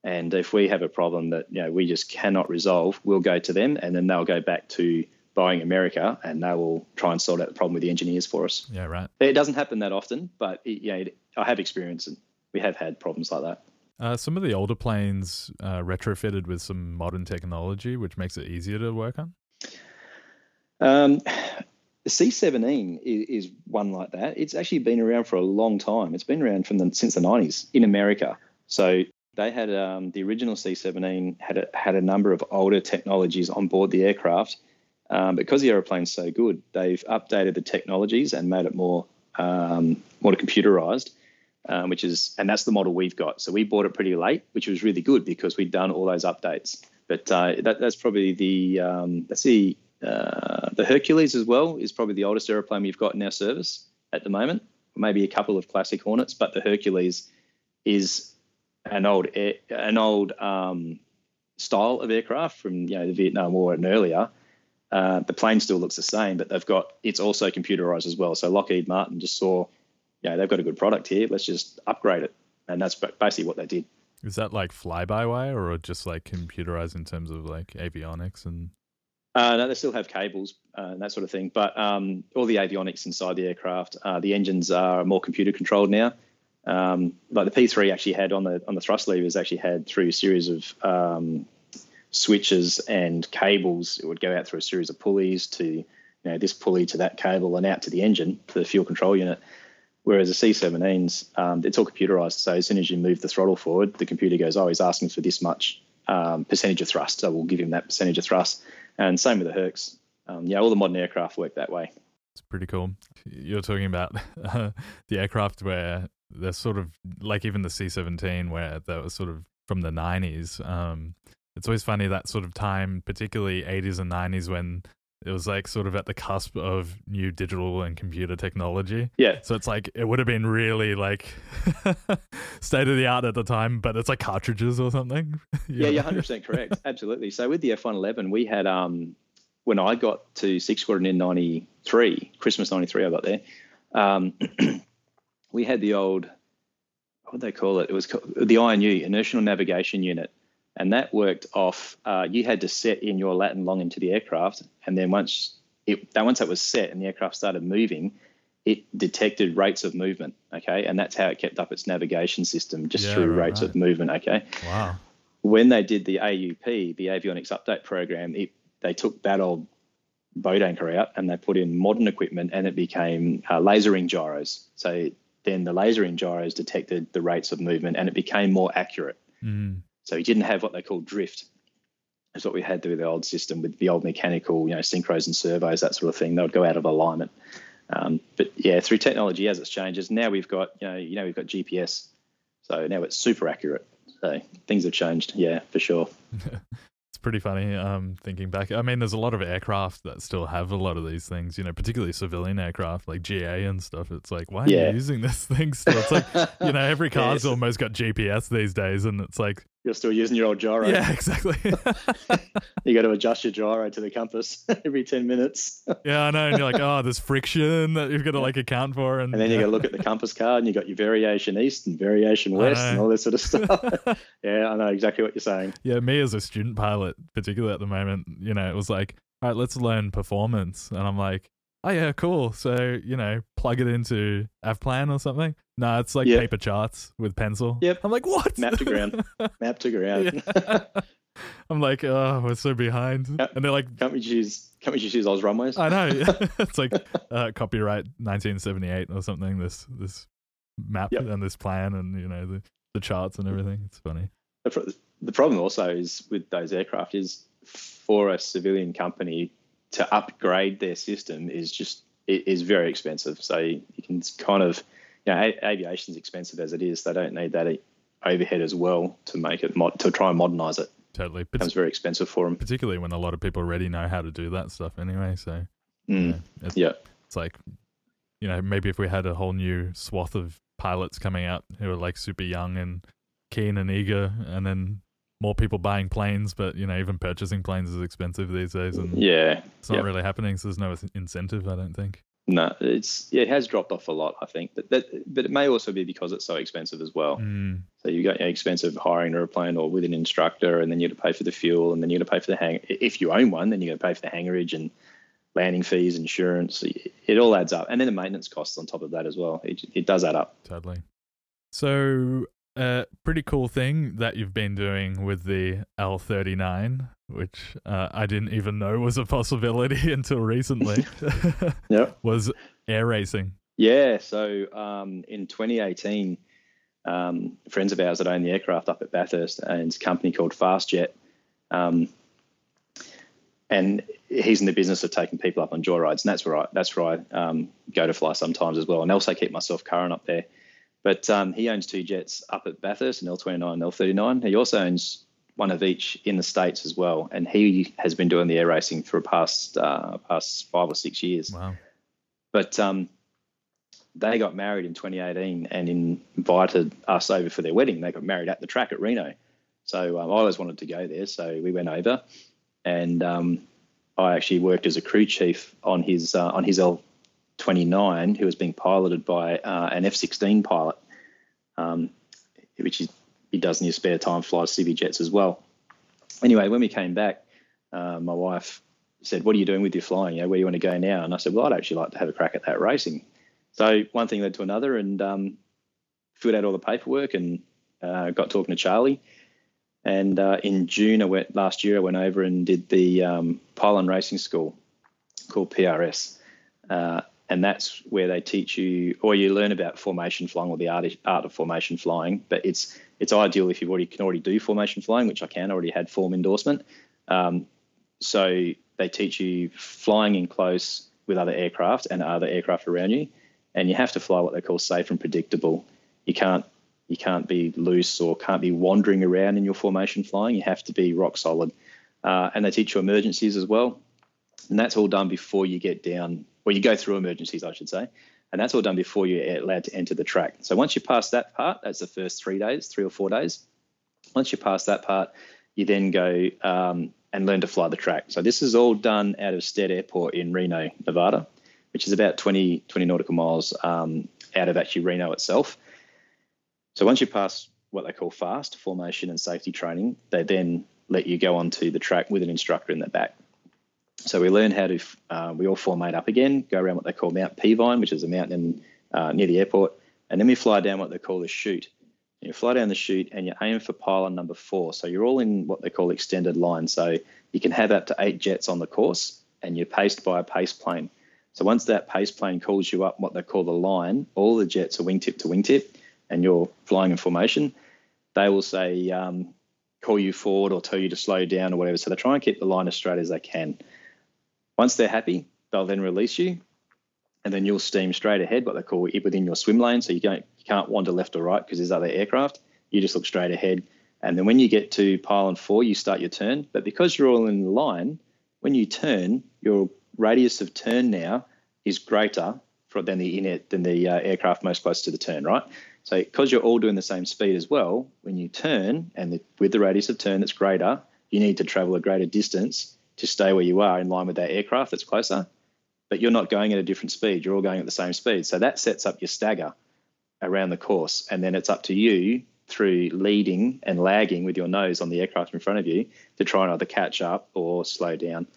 And if we have a problem that you know we just cannot resolve, we'll go to them, and then they'll go back to Boeing America, and they will try and sort out the problem with the engineers for us. Yeah, right. It doesn't happen that often, but it, you know, it, I have experience, and we have had problems like that. Uh, some of the older planes uh, retrofitted with some modern technology, which makes it easier to work on. Um, the C17 is, is, one like that. It's actually been around for a long time. It's been around from the, since the 90s in America. So they had um, the original C17 had a, had a number of older technologies on board the aircraft. Um, because the aeroplane's so good, they've updated the technologies and made it more um, more computerized, um, which is and that's the model we've got. So we bought it pretty late, which was really good because we'd done all those updates. But uh, that, that's probably the um, that's the uh, the Hercules as well is probably the oldest aeroplane we've got in our service at the moment. Maybe a couple of classic Hornets, but the Hercules is an old an old um, style of aircraft from you know the Vietnam War and earlier. Uh, the plane still looks the same, but they've got it's also computerized as well. So Lockheed Martin just saw, yeah, they've got a good product here. Let's just upgrade it, and that's basically what they did. Is that like fly by wire or just like computerized in terms of like avionics and uh, no, they still have cables uh, and that sort of thing, but um, all the avionics inside the aircraft, uh, the engines are more computer controlled now. Um, like the P3 actually had on the on the thrust levers actually had through a series of um, switches and cables. It would go out through a series of pulleys to you know this pulley to that cable and out to the engine to the fuel control unit. Whereas the C17s, um, it's all computerized. So as soon as you move the throttle forward, the computer goes, "Oh, he's asking for this much um, percentage of thrust, so we'll give him that percentage of thrust." And same with the Hercs. Um, yeah, all the modern aircraft work that way. It's pretty cool. You're talking about uh, the aircraft where they're sort of like even the C-17, where that was sort of from the 90s. Um, it's always funny that sort of time, particularly 80s and 90s, when it was like sort of at the cusp of new digital and computer technology. Yeah. So it's like it would have been really like state of the art at the time, but it's like cartridges or something. yeah, you're 100 percent correct. Absolutely. So with the F111, we had um when I got to Six Squadron in '93, Christmas '93, I got there. Um, we had the old what would they call it? It was the INU, Inertial Navigation Unit and that worked off. Uh, you had to set in your lat and long into the aircraft, and then once it that once that was set and the aircraft started moving, it detected rates of movement. Okay, and that's how it kept up its navigation system just yeah, through right, rates right. of movement. Okay. Wow. When they did the AUP, the Avionics Update Program, it, they took that old boat anchor out and they put in modern equipment, and it became uh, lasering gyros. So then the lasering gyros detected the rates of movement, and it became more accurate. Mm. So he didn't have what they call drift. is what we had with the old system with the old mechanical, you know, synchros and servos, that sort of thing. They would go out of alignment. Um, but yeah, through technology as it changes, now we've got you know you know we've got GPS, so now it's super accurate. So things have changed, yeah, for sure. it's pretty funny um, thinking back. I mean, there's a lot of aircraft that still have a lot of these things, you know, particularly civilian aircraft like GA and stuff. It's like, why are yeah. you using this thing still? It's like, you know, every car's yes. almost got GPS these days, and it's like, you're still using your old gyro. Yeah, exactly. you got to adjust your gyro to the compass every 10 minutes. yeah, I know. And you're like, oh, there's friction that you've got to like account for. And, and then you got to look at the compass card and you got your variation east and variation west and all this sort of stuff. yeah, I know exactly what you're saying. Yeah, me as a student pilot, particularly at the moment, you know, it was like, all right, let's learn performance. And I'm like, oh yeah, cool. So you know, plug it into Avplan or something. No, it's like yep. paper charts with pencil. Yep. I'm like, what? Map to ground. Map to ground. I'm like, oh, we're so behind. Can't, and they're like, can't we choose? Can't we just use Oz runways? I know. it's like uh, copyright 1978 or something. This this map yep. and this plan and you know the the charts and everything. It's funny. The, the problem also is with those aircraft is for a civilian company to upgrade their system is just it is very expensive. So you can kind of, you know, aviation's expensive as it is. They don't need that overhead as well to make it mod, to try and modernize it. Totally, it becomes very expensive for them. Particularly when a lot of people already know how to do that stuff anyway. So mm. it's, yeah, it's like you know maybe if we had a whole new swath of pilots coming out who are like super young and keen and eager, and then more people buying planes, but you know, even purchasing planes is expensive these days, and yeah, it's not yep. really happening. So there's no incentive, I don't think. No, it's yeah, it has dropped off a lot, I think, but that but it may also be because it's so expensive as well. Mm. So you got you know, expensive hiring a plane or with an instructor, and then you got to pay for the fuel, and then you got to pay for the hang. If you own one, then you got to pay for the hangarage and landing fees, insurance. It all adds up, and then the maintenance costs on top of that as well. It, it does add up. Totally. So a pretty cool thing that you've been doing with the L39, which uh, I didn't even know was a possibility until recently. yeah, was air racing. Yeah, so um, in 2018, um, friends of ours that own the aircraft up at Bathurst and a company called FastJet, um, and he's in the business of taking people up on joyrides, and that's where I that's where I um, go to fly sometimes as well, and also keep myself current up there. But um, he owns two jets up at Bathurst, an L29 and L39. He also owns one of each in the States as well. And he has been doing the air racing for past uh, past five or six years. Wow. But um, they got married in 2018 and invited us over for their wedding. They got married at the track at Reno. So um, I always wanted to go there. So we went over and um, I actually worked as a crew chief on his uh, on his L 29 who was being piloted by uh, an F 16 pilot, um, which he, he does in his spare time, flies Civi jets as well. Anyway, when we came back, uh, my wife said, What are you doing with your flying? You know, where do you want to go now? And I said, Well, I'd actually like to have a crack at that racing. So one thing led to another and um, filled out all the paperwork and uh, got talking to Charlie. And uh, in June, I went last year. I went over and did the um, Pylon Racing School called PRS, uh, and that's where they teach you or you learn about formation flying or the art, art of formation flying. But it's it's ideal if you already can already do formation flying, which I can already had form endorsement. Um, so they teach you flying in close with other aircraft and other aircraft around you, and you have to fly what they call safe and predictable. You can't you can't be loose or can't be wandering around in your formation flying. You have to be rock solid, uh, and they teach you emergencies as well, and that's all done before you get down or you go through emergencies, I should say. And that's all done before you're allowed to enter the track. So once you pass that part, that's the first three days, three or four days. Once you pass that part, you then go um, and learn to fly the track. So this is all done out of Stead Airport in Reno, Nevada, which is about 20, 20 nautical miles um, out of actually Reno itself. So once you pass what they call fast formation and safety training, they then let you go onto the track with an instructor in the back. So we learn how to, uh, we all formate up again, go around what they call Mount Peavine, which is a mountain uh, near the airport, and then we fly down what they call the chute. You fly down the chute and you aim for pylon number four. So you're all in what they call extended line. So you can have up to eight jets on the course and you're paced by a pace plane. So once that pace plane calls you up what they call the line, all the jets are wingtip to wingtip and you're flying in formation. They will say, um, call you forward or tell you to slow down or whatever. So they try and keep the line as straight as they can. Once they're happy, they'll then release you, and then you'll steam straight ahead, what they call it within your swim lane. So you don't you can't wander left or right because there's other aircraft. You just look straight ahead, and then when you get to pylon four, you start your turn. But because you're all in line, when you turn, your radius of turn now is greater for, than the than the uh, aircraft most close to the turn, right? So because you're all doing the same speed as well, when you turn and the, with the radius of turn that's greater, you need to travel a greater distance to stay where you are in line with that aircraft that's closer. But you're not going at a different speed; you're all going at the same speed. So that sets up your stagger around the course, and then it's up to you through leading and lagging with your nose on the aircraft in front of you to try and either catch up or slow down.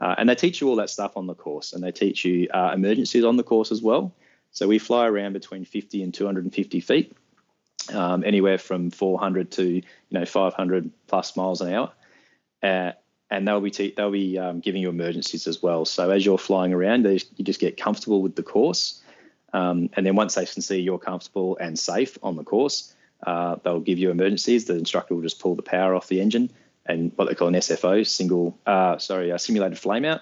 Uh, and they teach you all that stuff on the course, and they teach you uh, emergencies on the course as well. So we fly around between 50 and 250 feet, um, anywhere from 400 to you know 500 plus miles an hour. Uh, and they'll be te- they'll be um, giving you emergencies as well. So as you're flying around, they, you just get comfortable with the course, um, and then once they can see you're comfortable and safe on the course, uh, they'll give you emergencies. The instructor will just pull the power off the engine and what they call an SFO, single, uh, sorry, a simulated flameout.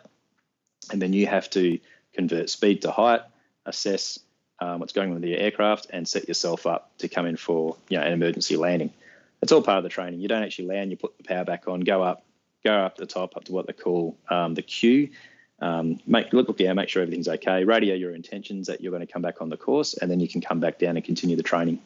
And then you have to convert speed to height, assess um, what's going on with the aircraft, and set yourself up to come in for you know an emergency landing. It's all part of the training. You don't actually land. You put the power back on, go up, go up the top, up to what they call um, the queue. Um, make look, look yeah, make sure everything's okay. Radio your intentions that you're going to come back on the course, and then you can come back down and continue the training.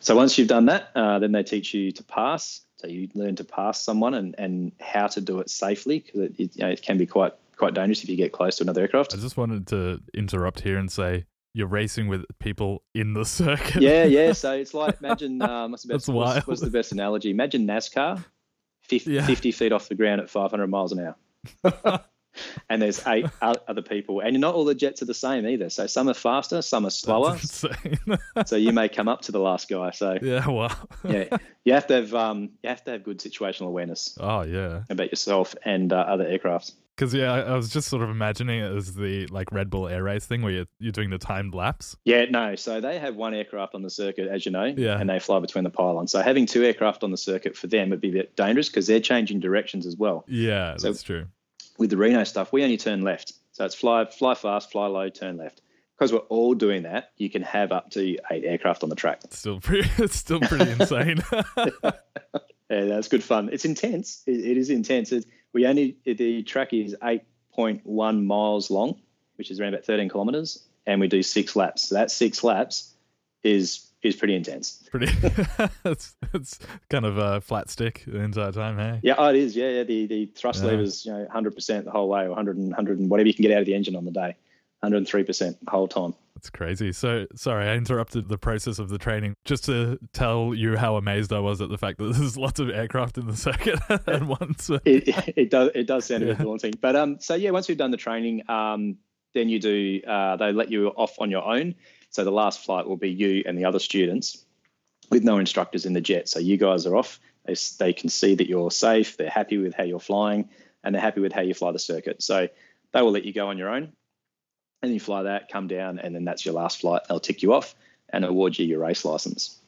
So once you've done that, uh, then they teach you to pass. So you learn to pass someone and, and how to do it safely because it, it, you know, it can be quite quite dangerous if you get close to another aircraft. I just wanted to interrupt here and say you're racing with people in the circuit. Yeah, yeah. So it's like imagine um, what's the best, That's what's, what's the best analogy? Imagine NASCAR, 50, yeah. 50 feet off the ground at 500 miles an hour. and there's eight other people, and not all the jets are the same either. So some are faster, some are slower. so you may come up to the last guy. So yeah, well, yeah, you have to have um, you have to have good situational awareness. Oh yeah, about yourself and uh, other aircrafts. Because yeah, I, I was just sort of imagining it as the like Red Bull Air Race thing where you're, you're doing the timed laps. Yeah, no. So they have one aircraft on the circuit, as you know, yeah. and they fly between the pylons. So having two aircraft on the circuit for them would be a bit dangerous because they're changing directions as well. Yeah, so, that's true with the Reno stuff, we only turn left. So it's fly, fly fast, fly low, turn left. Because we're all doing that, you can have up to eight aircraft on the track. Still pretty, it's still pretty insane. yeah, that's good fun. It's intense. it, it is intense. It, we only the track is eight point one miles long, which is around about thirteen kilometers, and we do six laps. So that six laps is is pretty intense. Pretty. it's it's kind of a flat stick the entire time, hey? Yeah, oh, it is. Yeah, yeah. The the thrust yeah. levers, you know, 100 percent the whole way, or 100 and 100 and whatever you can get out of the engine on the day, 103 percent the whole time. That's crazy. So sorry, I interrupted the process of the training just to tell you how amazed I was at the fact that there's lots of aircraft in the circuit at once. it, it does it does sound a bit daunting, but um, so yeah, once we've done the training, um, then you do uh, they let you off on your own so the last flight will be you and the other students with no instructors in the jet. So you guys are off. They, they can see that you're safe. They're happy with how you're flying and they're happy with how you fly the circuit. So they will let you go on your own and you fly that, come down, and then that's your last flight. They'll tick you off and award you your race license.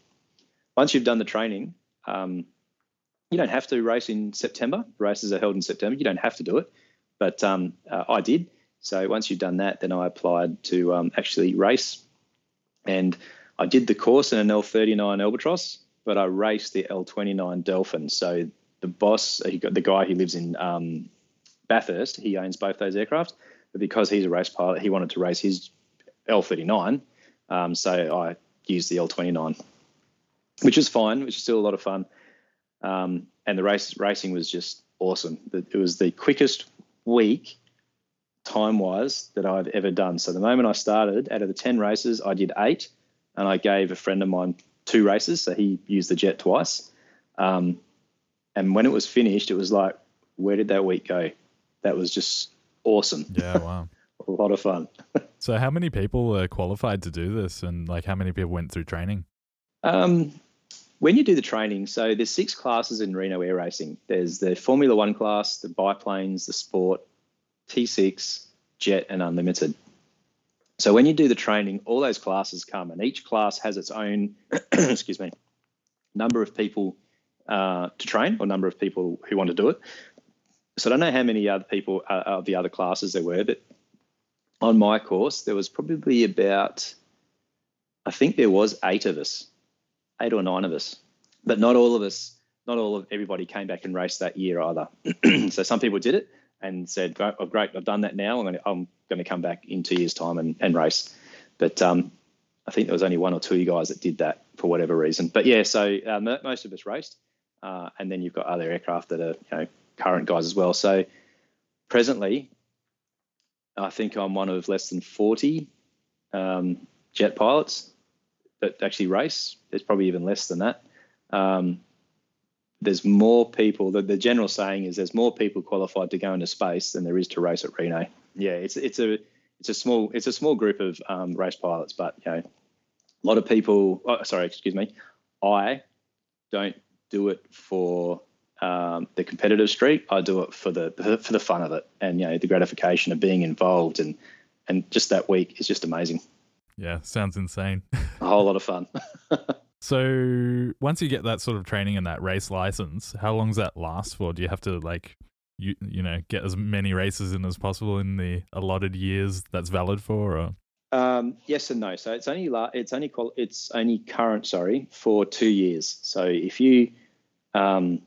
Once you've done the training, um, you don't have to race in September. Races are held in September. You don't have to do it, but um, uh, I did. So once you've done that, then I applied to um, actually race and I did the course in an L39 Albatross, but I raced the L29 Delphin. So the boss, got the guy who lives in um, Bathurst, he owns both those aircraft. But because he's a race pilot, he wanted to race his L39. Um, so I used the L29, which was fine, which is still a lot of fun. Um, and the race racing was just awesome. It was the quickest week time wise that I've ever done. So the moment I started, out of the 10 races, I did eight, and I gave a friend of mine two races. So he used the jet twice. Um, and when it was finished, it was like, where did that week go? That was just awesome. Yeah, wow. a lot of fun. so, how many people are qualified to do this, and like how many people went through training? Um, when you do the training, so there's six classes in Reno air racing. There's the Formula One class, the biplanes, the sport, T6, Jet, and Unlimited. So when you do the training, all those classes come, and each class has its own, excuse me, number of people uh, to train, or number of people who want to do it. So I don't know how many other people uh, of the other classes there were, but on my course there was probably about, I think there was eight of us, eight or nine of us, but not all of us, not all of everybody came back and raced that year either. so some people did it and said, "Oh, great, I've done that now. I'm going to, I'm going to come back in two years' time and, and race." But um, I think there was only one or two guys that did that for whatever reason. But yeah, so uh, most of us raced, uh, and then you've got other aircraft that are you know current guys as well. So presently, I think I'm one of less than 40 um, jet pilots that actually race. There's probably even less than that. Um, there's more people. The, the general saying is there's more people qualified to go into space than there is to race at Reno. Yeah, it's it's a it's a small it's a small group of um, race pilots, but you know, a lot of people. Oh, sorry, excuse me. I don't do it for um, the competitive streak. I do it for the for the fun of it, and you know the gratification of being involved, and and just that week is just amazing. Yeah, sounds insane. a whole lot of fun. so once you get that sort of training and that race license, how long does that last for? Do you have to like you you know get as many races in as possible in the allotted years that's valid for? Or? Um, yes and no. So it's only la- it's only qual- it's only current sorry for two years. So if you um,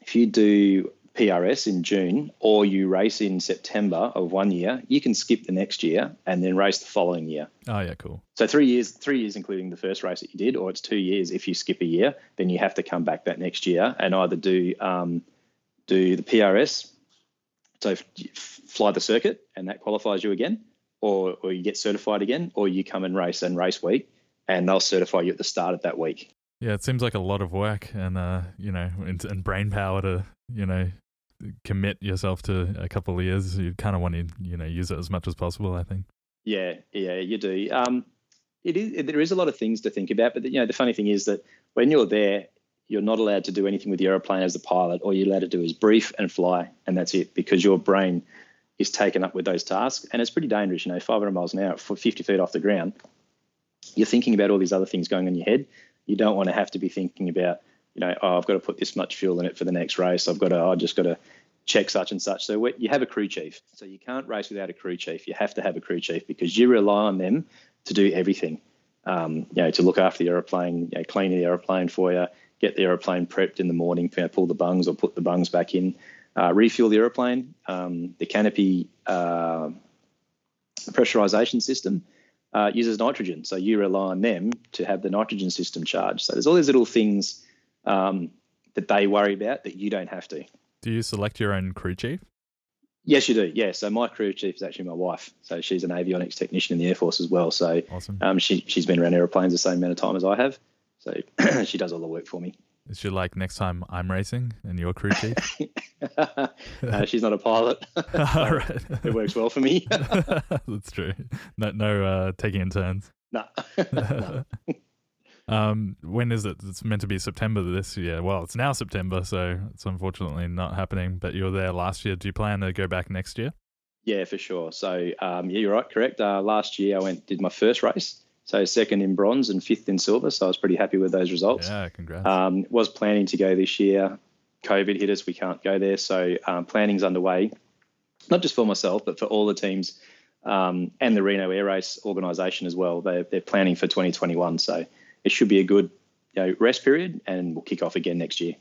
if you do PRS in June or you race in September of one year, you can skip the next year and then race the following year. Oh yeah, cool. So three years, three years including the first race that you did, or it's two years if you skip a year, then you have to come back that next year and either do um, do the PRS, so fly the circuit, and that qualifies you again, or or you get certified again, or you come and race and race week, and they'll certify you at the start of that week. Yeah, it seems like a lot of work and uh, you know, and, and brain power to you know commit yourself to a couple of years. You kind of want to you know use it as much as possible. I think. Yeah, yeah, you do. Um, it is. There is a lot of things to think about, but the, you know, the funny thing is that when you're there, you're not allowed to do anything with the aeroplane as a pilot. All you're allowed to do is brief and fly, and that's it, because your brain is taken up with those tasks, and it's pretty dangerous. You know, 500 miles an hour for 50 feet off the ground. You're thinking about all these other things going on in your head. You don't want to have to be thinking about, you know, oh, I've got to put this much fuel in it for the next race. I've got to, I just got to check such and such. So you have a crew chief. So you can't race without a crew chief. You have to have a crew chief because you rely on them to do everything. Um, you know, to look after the aeroplane, you know, clean the aeroplane for you, get the aeroplane prepped in the morning, you know, pull the bungs or put the bungs back in, uh, refuel the aeroplane, um, the canopy uh, pressurization system uh, uses nitrogen. So you rely on them to have the nitrogen system charged. So there's all these little things um, that they worry about that you don't have to. Do you select your own crew chief? Yes, you do. Yeah. So my crew chief is actually my wife. So she's an avionics technician in the Air Force as well. So awesome. um, she, she's been around airplanes the same amount of time as I have. So she does all the work for me. Is she like next time I'm racing and your crew chief? uh, she's not a pilot. All right. it works well for me. That's true. No, no uh, taking in turns. No. no. Um, when is it? It's meant to be September this year. Well, it's now September, so it's unfortunately not happening. But you were there last year. Do you plan to go back next year? Yeah, for sure. So um, yeah, you're right. Correct. Uh, last year I went did my first race. So second in bronze and fifth in silver. So I was pretty happy with those results. Yeah, congrats. Um, was planning to go this year. COVID hit us. We can't go there. So um, planning's underway, not just for myself, but for all the teams um, and the Reno Air Race organisation as well. They're, they're planning for 2021. So it should be a good you know, rest period and we'll kick off again next year.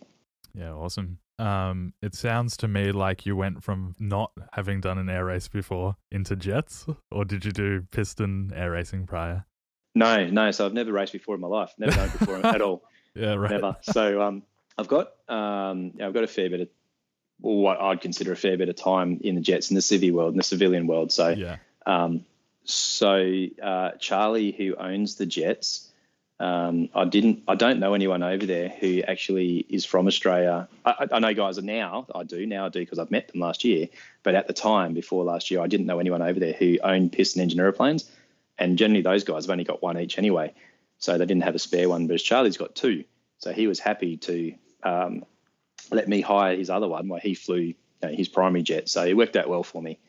Yeah, awesome. Um, it sounds to me like you went from not having done an air race before into jets, or did you do piston air racing prior? No, no. So I've never raced before in my life. Never done it before at all. Yeah, right. Never. So um, I've got um, I've got a fair bit of what I'd consider a fair bit of time in the jets in the civvy world, in the civilian world. So yeah. Um, so uh, Charlie, who owns the jets, um, I didn't. I don't know anyone over there who actually is from Australia. I, I know guys are now. I do now. I do because I've met them last year. But at the time, before last year, I didn't know anyone over there who owned piston engine aeroplanes. And generally, those guys have only got one each anyway. So they didn't have a spare one, but Charlie's got two. So he was happy to um, let me hire his other one while he flew you know, his primary jet. So it worked out well for me.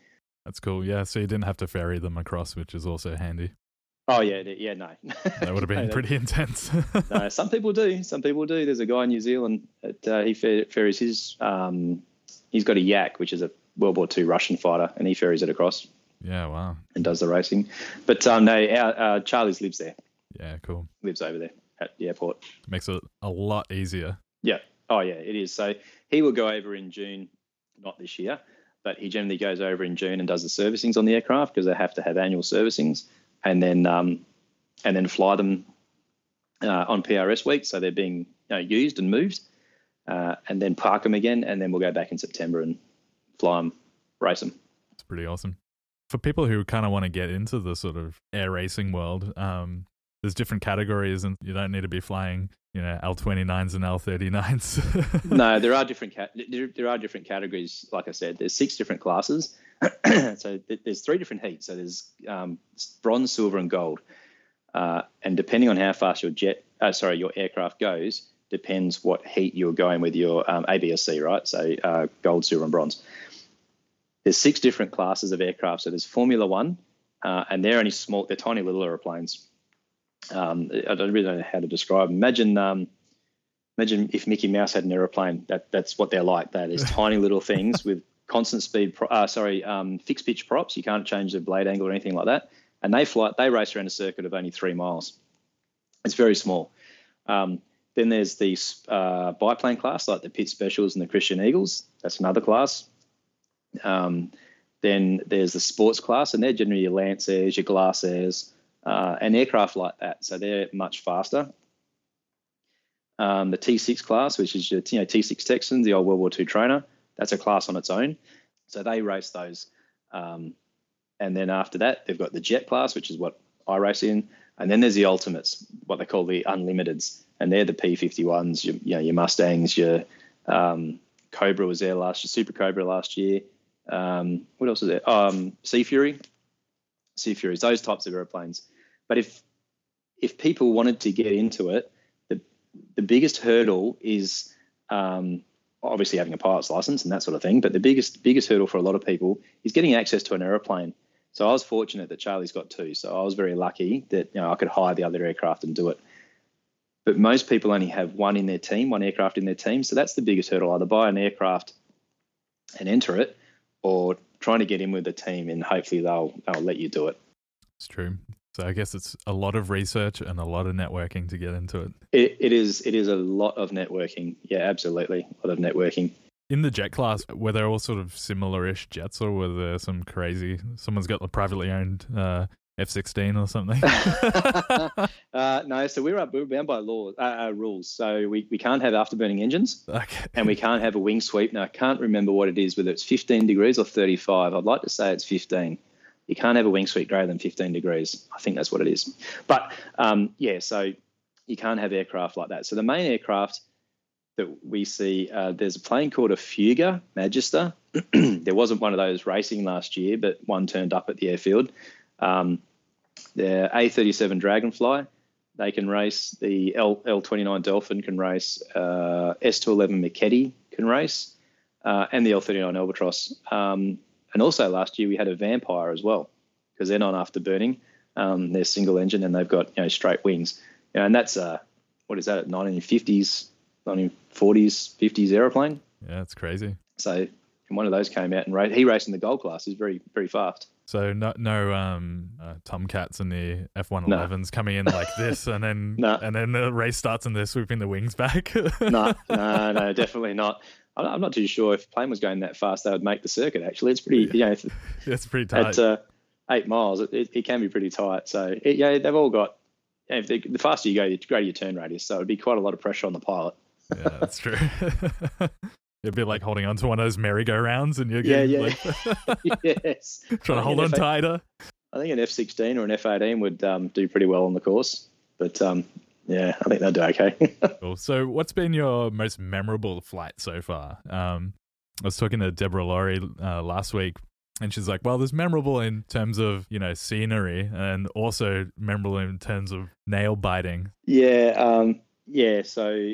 That's cool. Yeah. So you didn't have to ferry them across, which is also handy. Oh yeah, yeah, no. That would have been No, pretty intense. no, some people do. Some people do. There's a guy in New Zealand that uh, he fer- ferries his. Um, he's got a yak, which is a World War II Russian fighter, and he ferries it across yeah, wow. and does the racing. But um, no, our, uh, Charlie's lives there. Yeah, cool. Lives over there at the airport. Makes it a lot easier. Yeah. Oh yeah, it is. So he will go over in June, not this year, but he generally goes over in June and does the servicings on the aircraft because they have to have annual servicings, and then um, and then fly them uh, on PRS week, so they're being you know, used and moved, uh, and then park them again, and then we'll go back in September and fly them, race them. It's pretty awesome. For people who kind of want to get into the sort of air racing world, um, there's different categories, and you don't need to be flying, you know, L29s and L39s. no, there are different cat- there, there are different categories. Like I said, there's six different classes. so th- there's three different heats. So there's um, bronze, silver, and gold. Uh, and depending on how fast your jet, uh, sorry, your aircraft goes, depends what heat you're going with your um, ABSC, right? So uh, gold, silver, and bronze. There's six different classes of aircraft. So there's Formula One, uh, and they're only small, they're tiny little aeroplanes. Um, I don't really know how to describe. Imagine, um, imagine if Mickey Mouse had an aeroplane. That that's what they're like. That is tiny little things with constant speed. Pro- uh, sorry, um, fixed pitch props. You can't change the blade angle or anything like that. And they fly. They race around a circuit of only three miles. It's very small. Um, then there's the uh, biplane class, like the Pitts Specials and the Christen Eagles. That's another class. Um, then there's the sports class, and they're generally your Lancers, your Glasairs, uh, and aircraft like that. So they're much faster. Um, the T6 class, which is your you know, T6 Texans, the old World War II trainer, that's a class on its own. So they race those. Um, and then after that, they've got the jet class, which is what I race in. And then there's the ultimates, what they call the unlimiteds. And they're the P51s, your, you know, your Mustangs, your um, Cobra was there last year, Super Cobra last year. Um, what else is there? Um, Sea Fury, Sea Furies, those types of airplanes. But if if people wanted to get into it, the the biggest hurdle is um, obviously having a pilot's license and that sort of thing. But the biggest biggest hurdle for a lot of people is getting access to an aeroplane. So I was fortunate that Charlie's got two. So I was very lucky that you know I could hire the other aircraft and do it. But most people only have one in their team, one aircraft in their team. So that's the biggest hurdle: either buy an aircraft and enter it, or trying to get in with a team and hopefully they'll they'll let you do it. It's true. So I guess it's a lot of research and a lot of networking to get into it. It, it is it is a lot of networking. Yeah, absolutely, a lot of networking. In the jet class, were there all sort of similar-ish jets, or were there some crazy? Someone's got a privately owned uh, F-16 or something. uh, no, so we're up, we're bound by law uh, uh, rules. So we, we can't have afterburning engines, okay. and we can't have a wing sweep. Now I can't remember what it is, whether it's 15 degrees or 35. I'd like to say it's 15. You can't have a wing sweep greater than 15 degrees. I think that's what it is. But um, yeah, so you can't have aircraft like that. So the main aircraft that we see, uh, there's a plane called a Fouga Magister. there wasn't one of those racing last year, but one turned up at the airfield. Um, the A37 Dragonfly, they can race. The L, L29 Dolphin can race. Uh, S211 Marchetti can race. Uh, and the L39 Albatross. Um, and also last year we had a Vampire as well because they're not afterburning. Um, they're single engine and they've got you know straight wings. You know, and that's uh, what is that? 1950s, 1940s, 50s aeroplane. Yeah, it's crazy. So and one of those came out and raced. He raced in the gold class. He's very very fast. So no no um uh, Tomcats and the F one elevens coming in like this, and then No. and then the race starts and they're swooping the wings back. no, no, no, definitely not. I'm not too sure if a plane was going that fast, they would make the circuit. Actually, it's pretty. You know, it's pretty tight. at uh, eight miles, it, it, it can be pretty tight. So it, yeah, they've all got. yeah, If they, the faster you go, the greater your turn radius. So it'd be quite a lot of pressure on the pilot. yeah, that's true. It'd be like holding on to one of those merry-go-rounds, and you're Yeah, getting, yeah. like, yes, trying to hold on I- tighter. I think an F16 or an F18 would um, do pretty well on the course. But um, yeah, I think they'll do okay. Cool. So, what's been your most memorable flight so far? Um, I was talking to Deborah Laurie uh, last week, and she's like, "Well, there's memorable in terms of you know scenery, and also memorable in terms of nail biting." Yeah, um, yeah. So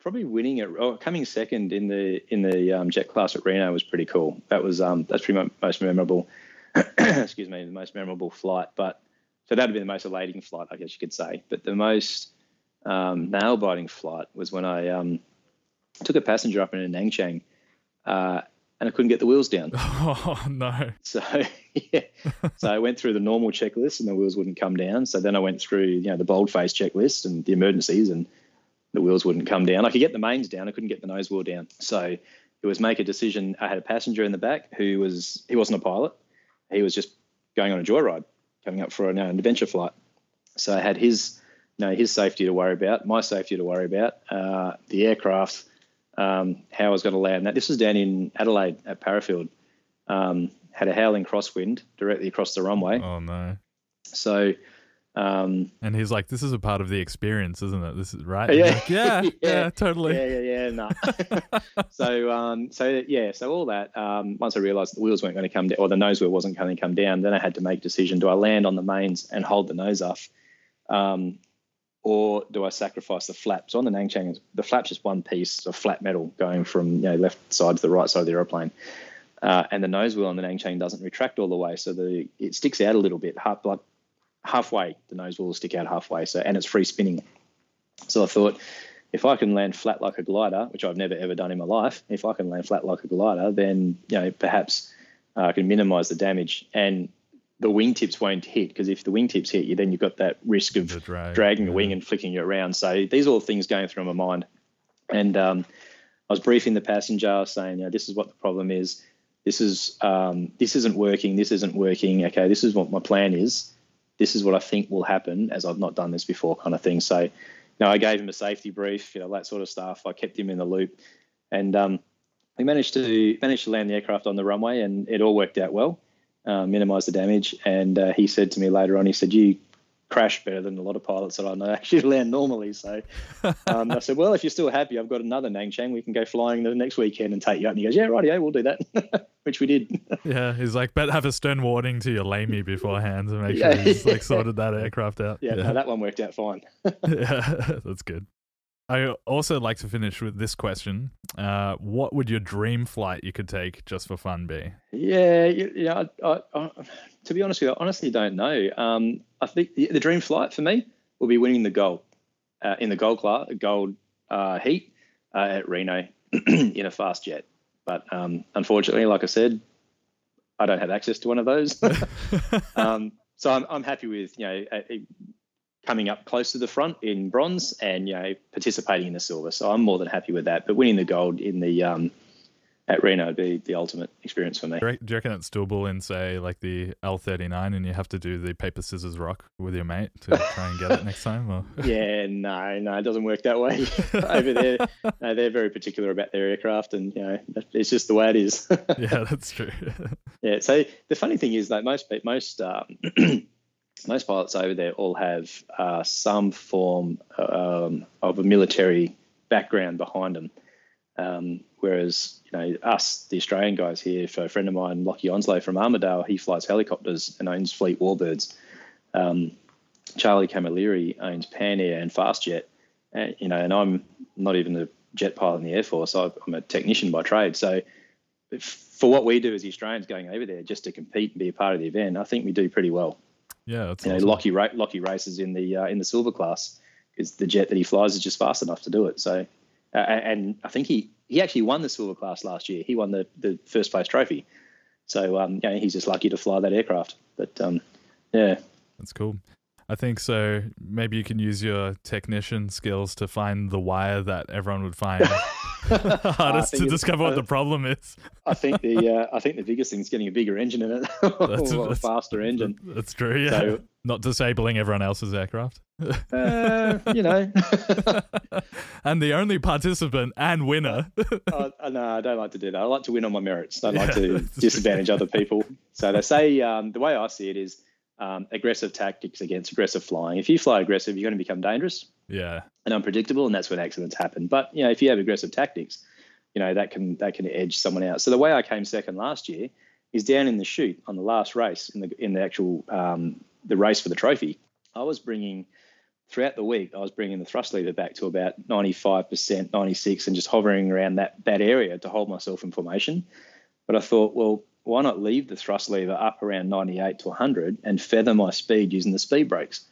probably winning it, or coming second in the in the um, jet class at Reno was pretty cool. That was um, that's pretty much most memorable. excuse me, the most memorable flight. But so that'd be the most elating flight, I guess you could say. But the most um, nail biting flight was when I um, took a passenger up in a Nanchang uh, and I couldn't get the wheels down. Oh no! So yeah, so I went through the normal checklist and the wheels wouldn't come down. So then I went through you know the boldface checklist and the emergencies and the wheels wouldn't come down. I could get the mains down, I couldn't get the nose wheel down. So it was make a decision. I had a passenger in the back who was he wasn't a pilot. He was just going on a joyride, coming up for an, an adventure flight. So I had his you know his safety to worry about, my safety to worry about, uh, the aircraft, um, how I was going to land that. This was down in Adelaide at Parafield. Um, had a howling crosswind directly across the runway. Oh no! So um, and he's like, "This is a part of the experience, isn't it? This is right." Yeah, like, yeah, yeah, yeah, totally. Yeah, yeah, yeah. No. so, um, so yeah, so all that. Um, once I realised the wheels weren't going to come down, or the nose wheel wasn't going to come down, then I had to make a decision: do I land on the mains and hold the nose off, um, or do I sacrifice the flaps? On the Nanchang, the flap's is one piece of flat metal going from you know left side to the right side of the aeroplane. Uh, and the nose wheel on the Nanchang doesn't retract all the way, so the it sticks out a little bit, like halfway. The nose wheel will stick out halfway. So and it's free spinning. So I thought, if I can land flat like a glider, which I've never ever done in my life, if I can land flat like a glider, then you know perhaps uh, I can minimise the damage and the wingtips won't hit because if the wingtips hit you, then you've got that risk of drag, dragging yeah. the wing and flicking you around. So these are all things going through my mind, and um, I was briefing the passenger saying, you know, this is what the problem is. This is um, this isn't working. This isn't working. Okay, this is what my plan is this is what I think will happen as I've not done this before, kind of thing. So, you know, I gave him a safety brief, you know, that sort of stuff. I kept him in the loop, and um, we managed to managed to land the aircraft on the runway, and it all worked out well, uh, minimised the damage. And uh, he said to me later on, he said, "You crash better than a lot of pilots that I know actually land normally. So um, I said, well, if you're still happy, I've got another Nanchang. We can go flying the next weekend and take you out. And he goes, yeah, right, yeah, we'll do that, which we did. yeah, he's like, but have a stern warning to your lamey beforehand to make Yeah. sure he's like sorted that aircraft out. Yeah, No, that one worked out fine. yeah, that's good. I also like to finish with this question: uh, What would your dream flight you could take just for fun be? Yeah, you I, I, to be honest with you, I honestly don't know. Um, I think the, the dream flight for me will be winning the gold uh, in the gold class, gold uh, heat uh, at Reno in a fast jet. But um, unfortunately, like I said, I don't have access to one of those. um, so I'm, I'm happy with you know coming up close to the front in bronze and you know participating in the silver. So I'm more than happy with that. But winning the gold in the um, at Reno would be the ultimate experience for me. Do you reckon- do you reckon it's doable in, say, like the L39 and you have to do the paper, scissors, rock with your mate to try and get it next time? Or? Yeah, no, no, it doesn't work that way over there. No, they're very particular about their aircraft, and you know, it's just the way it is. yeah, that's true. yeah. So the funny thing is that most most um, most pilots over there all have uh, some form um, of a military background behind them. Um, whereas, you know, us, the Australian guys here, for a friend of mine, Lockie Onslow from Armadale, he flies helicopters and owns Fleet Warbirds. Um, Charlie Camilleri owns Pan Air and Fastjet, and, you know, and I'm not even a jet pilot in the Air Force. I- I'm a technician by trade. So for what we do as Australians going over there just to compete and be a part of the event, I think we do pretty well. Yeah, that's You know. Lockie, ra- Lockie races in the uh, in the silver class because the jet that he flies is just fast enough to do it. So, uh, and I think he he actually won the silver class last year. He won the the first place trophy. So, um, you know, he's just lucky to fly that aircraft. But um, yeah, That's cool. I think so. Maybe you can use your technician skills to find the wire that everyone would find hardest to discover what uh, the problem is. I think the uh, I think the biggest thing is getting a bigger engine in it, That's- or a faster engine. That's true. Yeah, So- not disabling everyone else's aircraft. Uh, you know, and the only participant and winner. I, no, I don't like to do that. I like to win on my merits. I don't like to disadvantage other people. So they say um, the way I see it is um, aggressive tactics against aggressive flying. If you fly aggressive, you're going to become dangerous yeah, and unpredictable, and that's when accidents happen. But you know, if you have aggressive tactics, you know that can that can edge someone out. So the way I came second last year is down in the chute on the last race in the in the actual um, the race for the trophy. I was bringing throughout the week. I was bringing the thrust lever back to about ninety five percent, ninety six, and just hovering around that that area to hold myself in formation. But I thought, well, why not leave the thrust lever up around 98 to 100 and feather my speed using the speed brakes?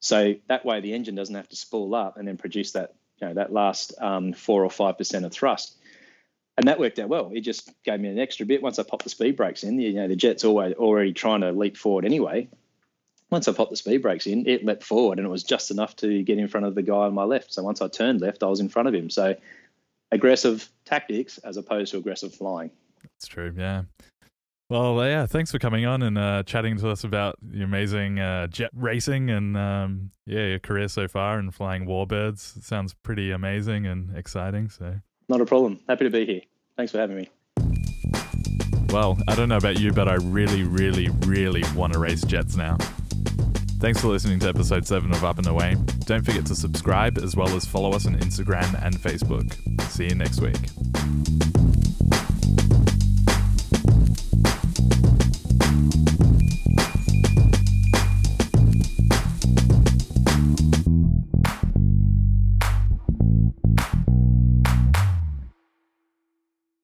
So that way the engine doesn't have to spool up and then produce that you know that last um, four or five percent of thrust. And that worked out well. It just gave me an extra bit once I popped the speed brakes in. You know, the jet's always already trying to leap forward anyway. Once I popped the speed brakes in, it leapt forward, and it was just enough to get in front of the guy on my left. So once I turned left, I was in front of him. So aggressive tactics as opposed to aggressive flying. That's true. Yeah. Well, yeah, thanks for coming on and uh, chatting to us about the amazing uh, jet racing and um, yeah, your career so far and flying warbirds. It sounds pretty amazing and exciting. So, not a problem. Happy to be here. Thanks for having me. Well, I don't know about you, but I really, really, really want to race jets now. Thanks for listening to episode 7 of Up and Away. Don't forget to subscribe as well as follow us on Instagram and Facebook. See you next week.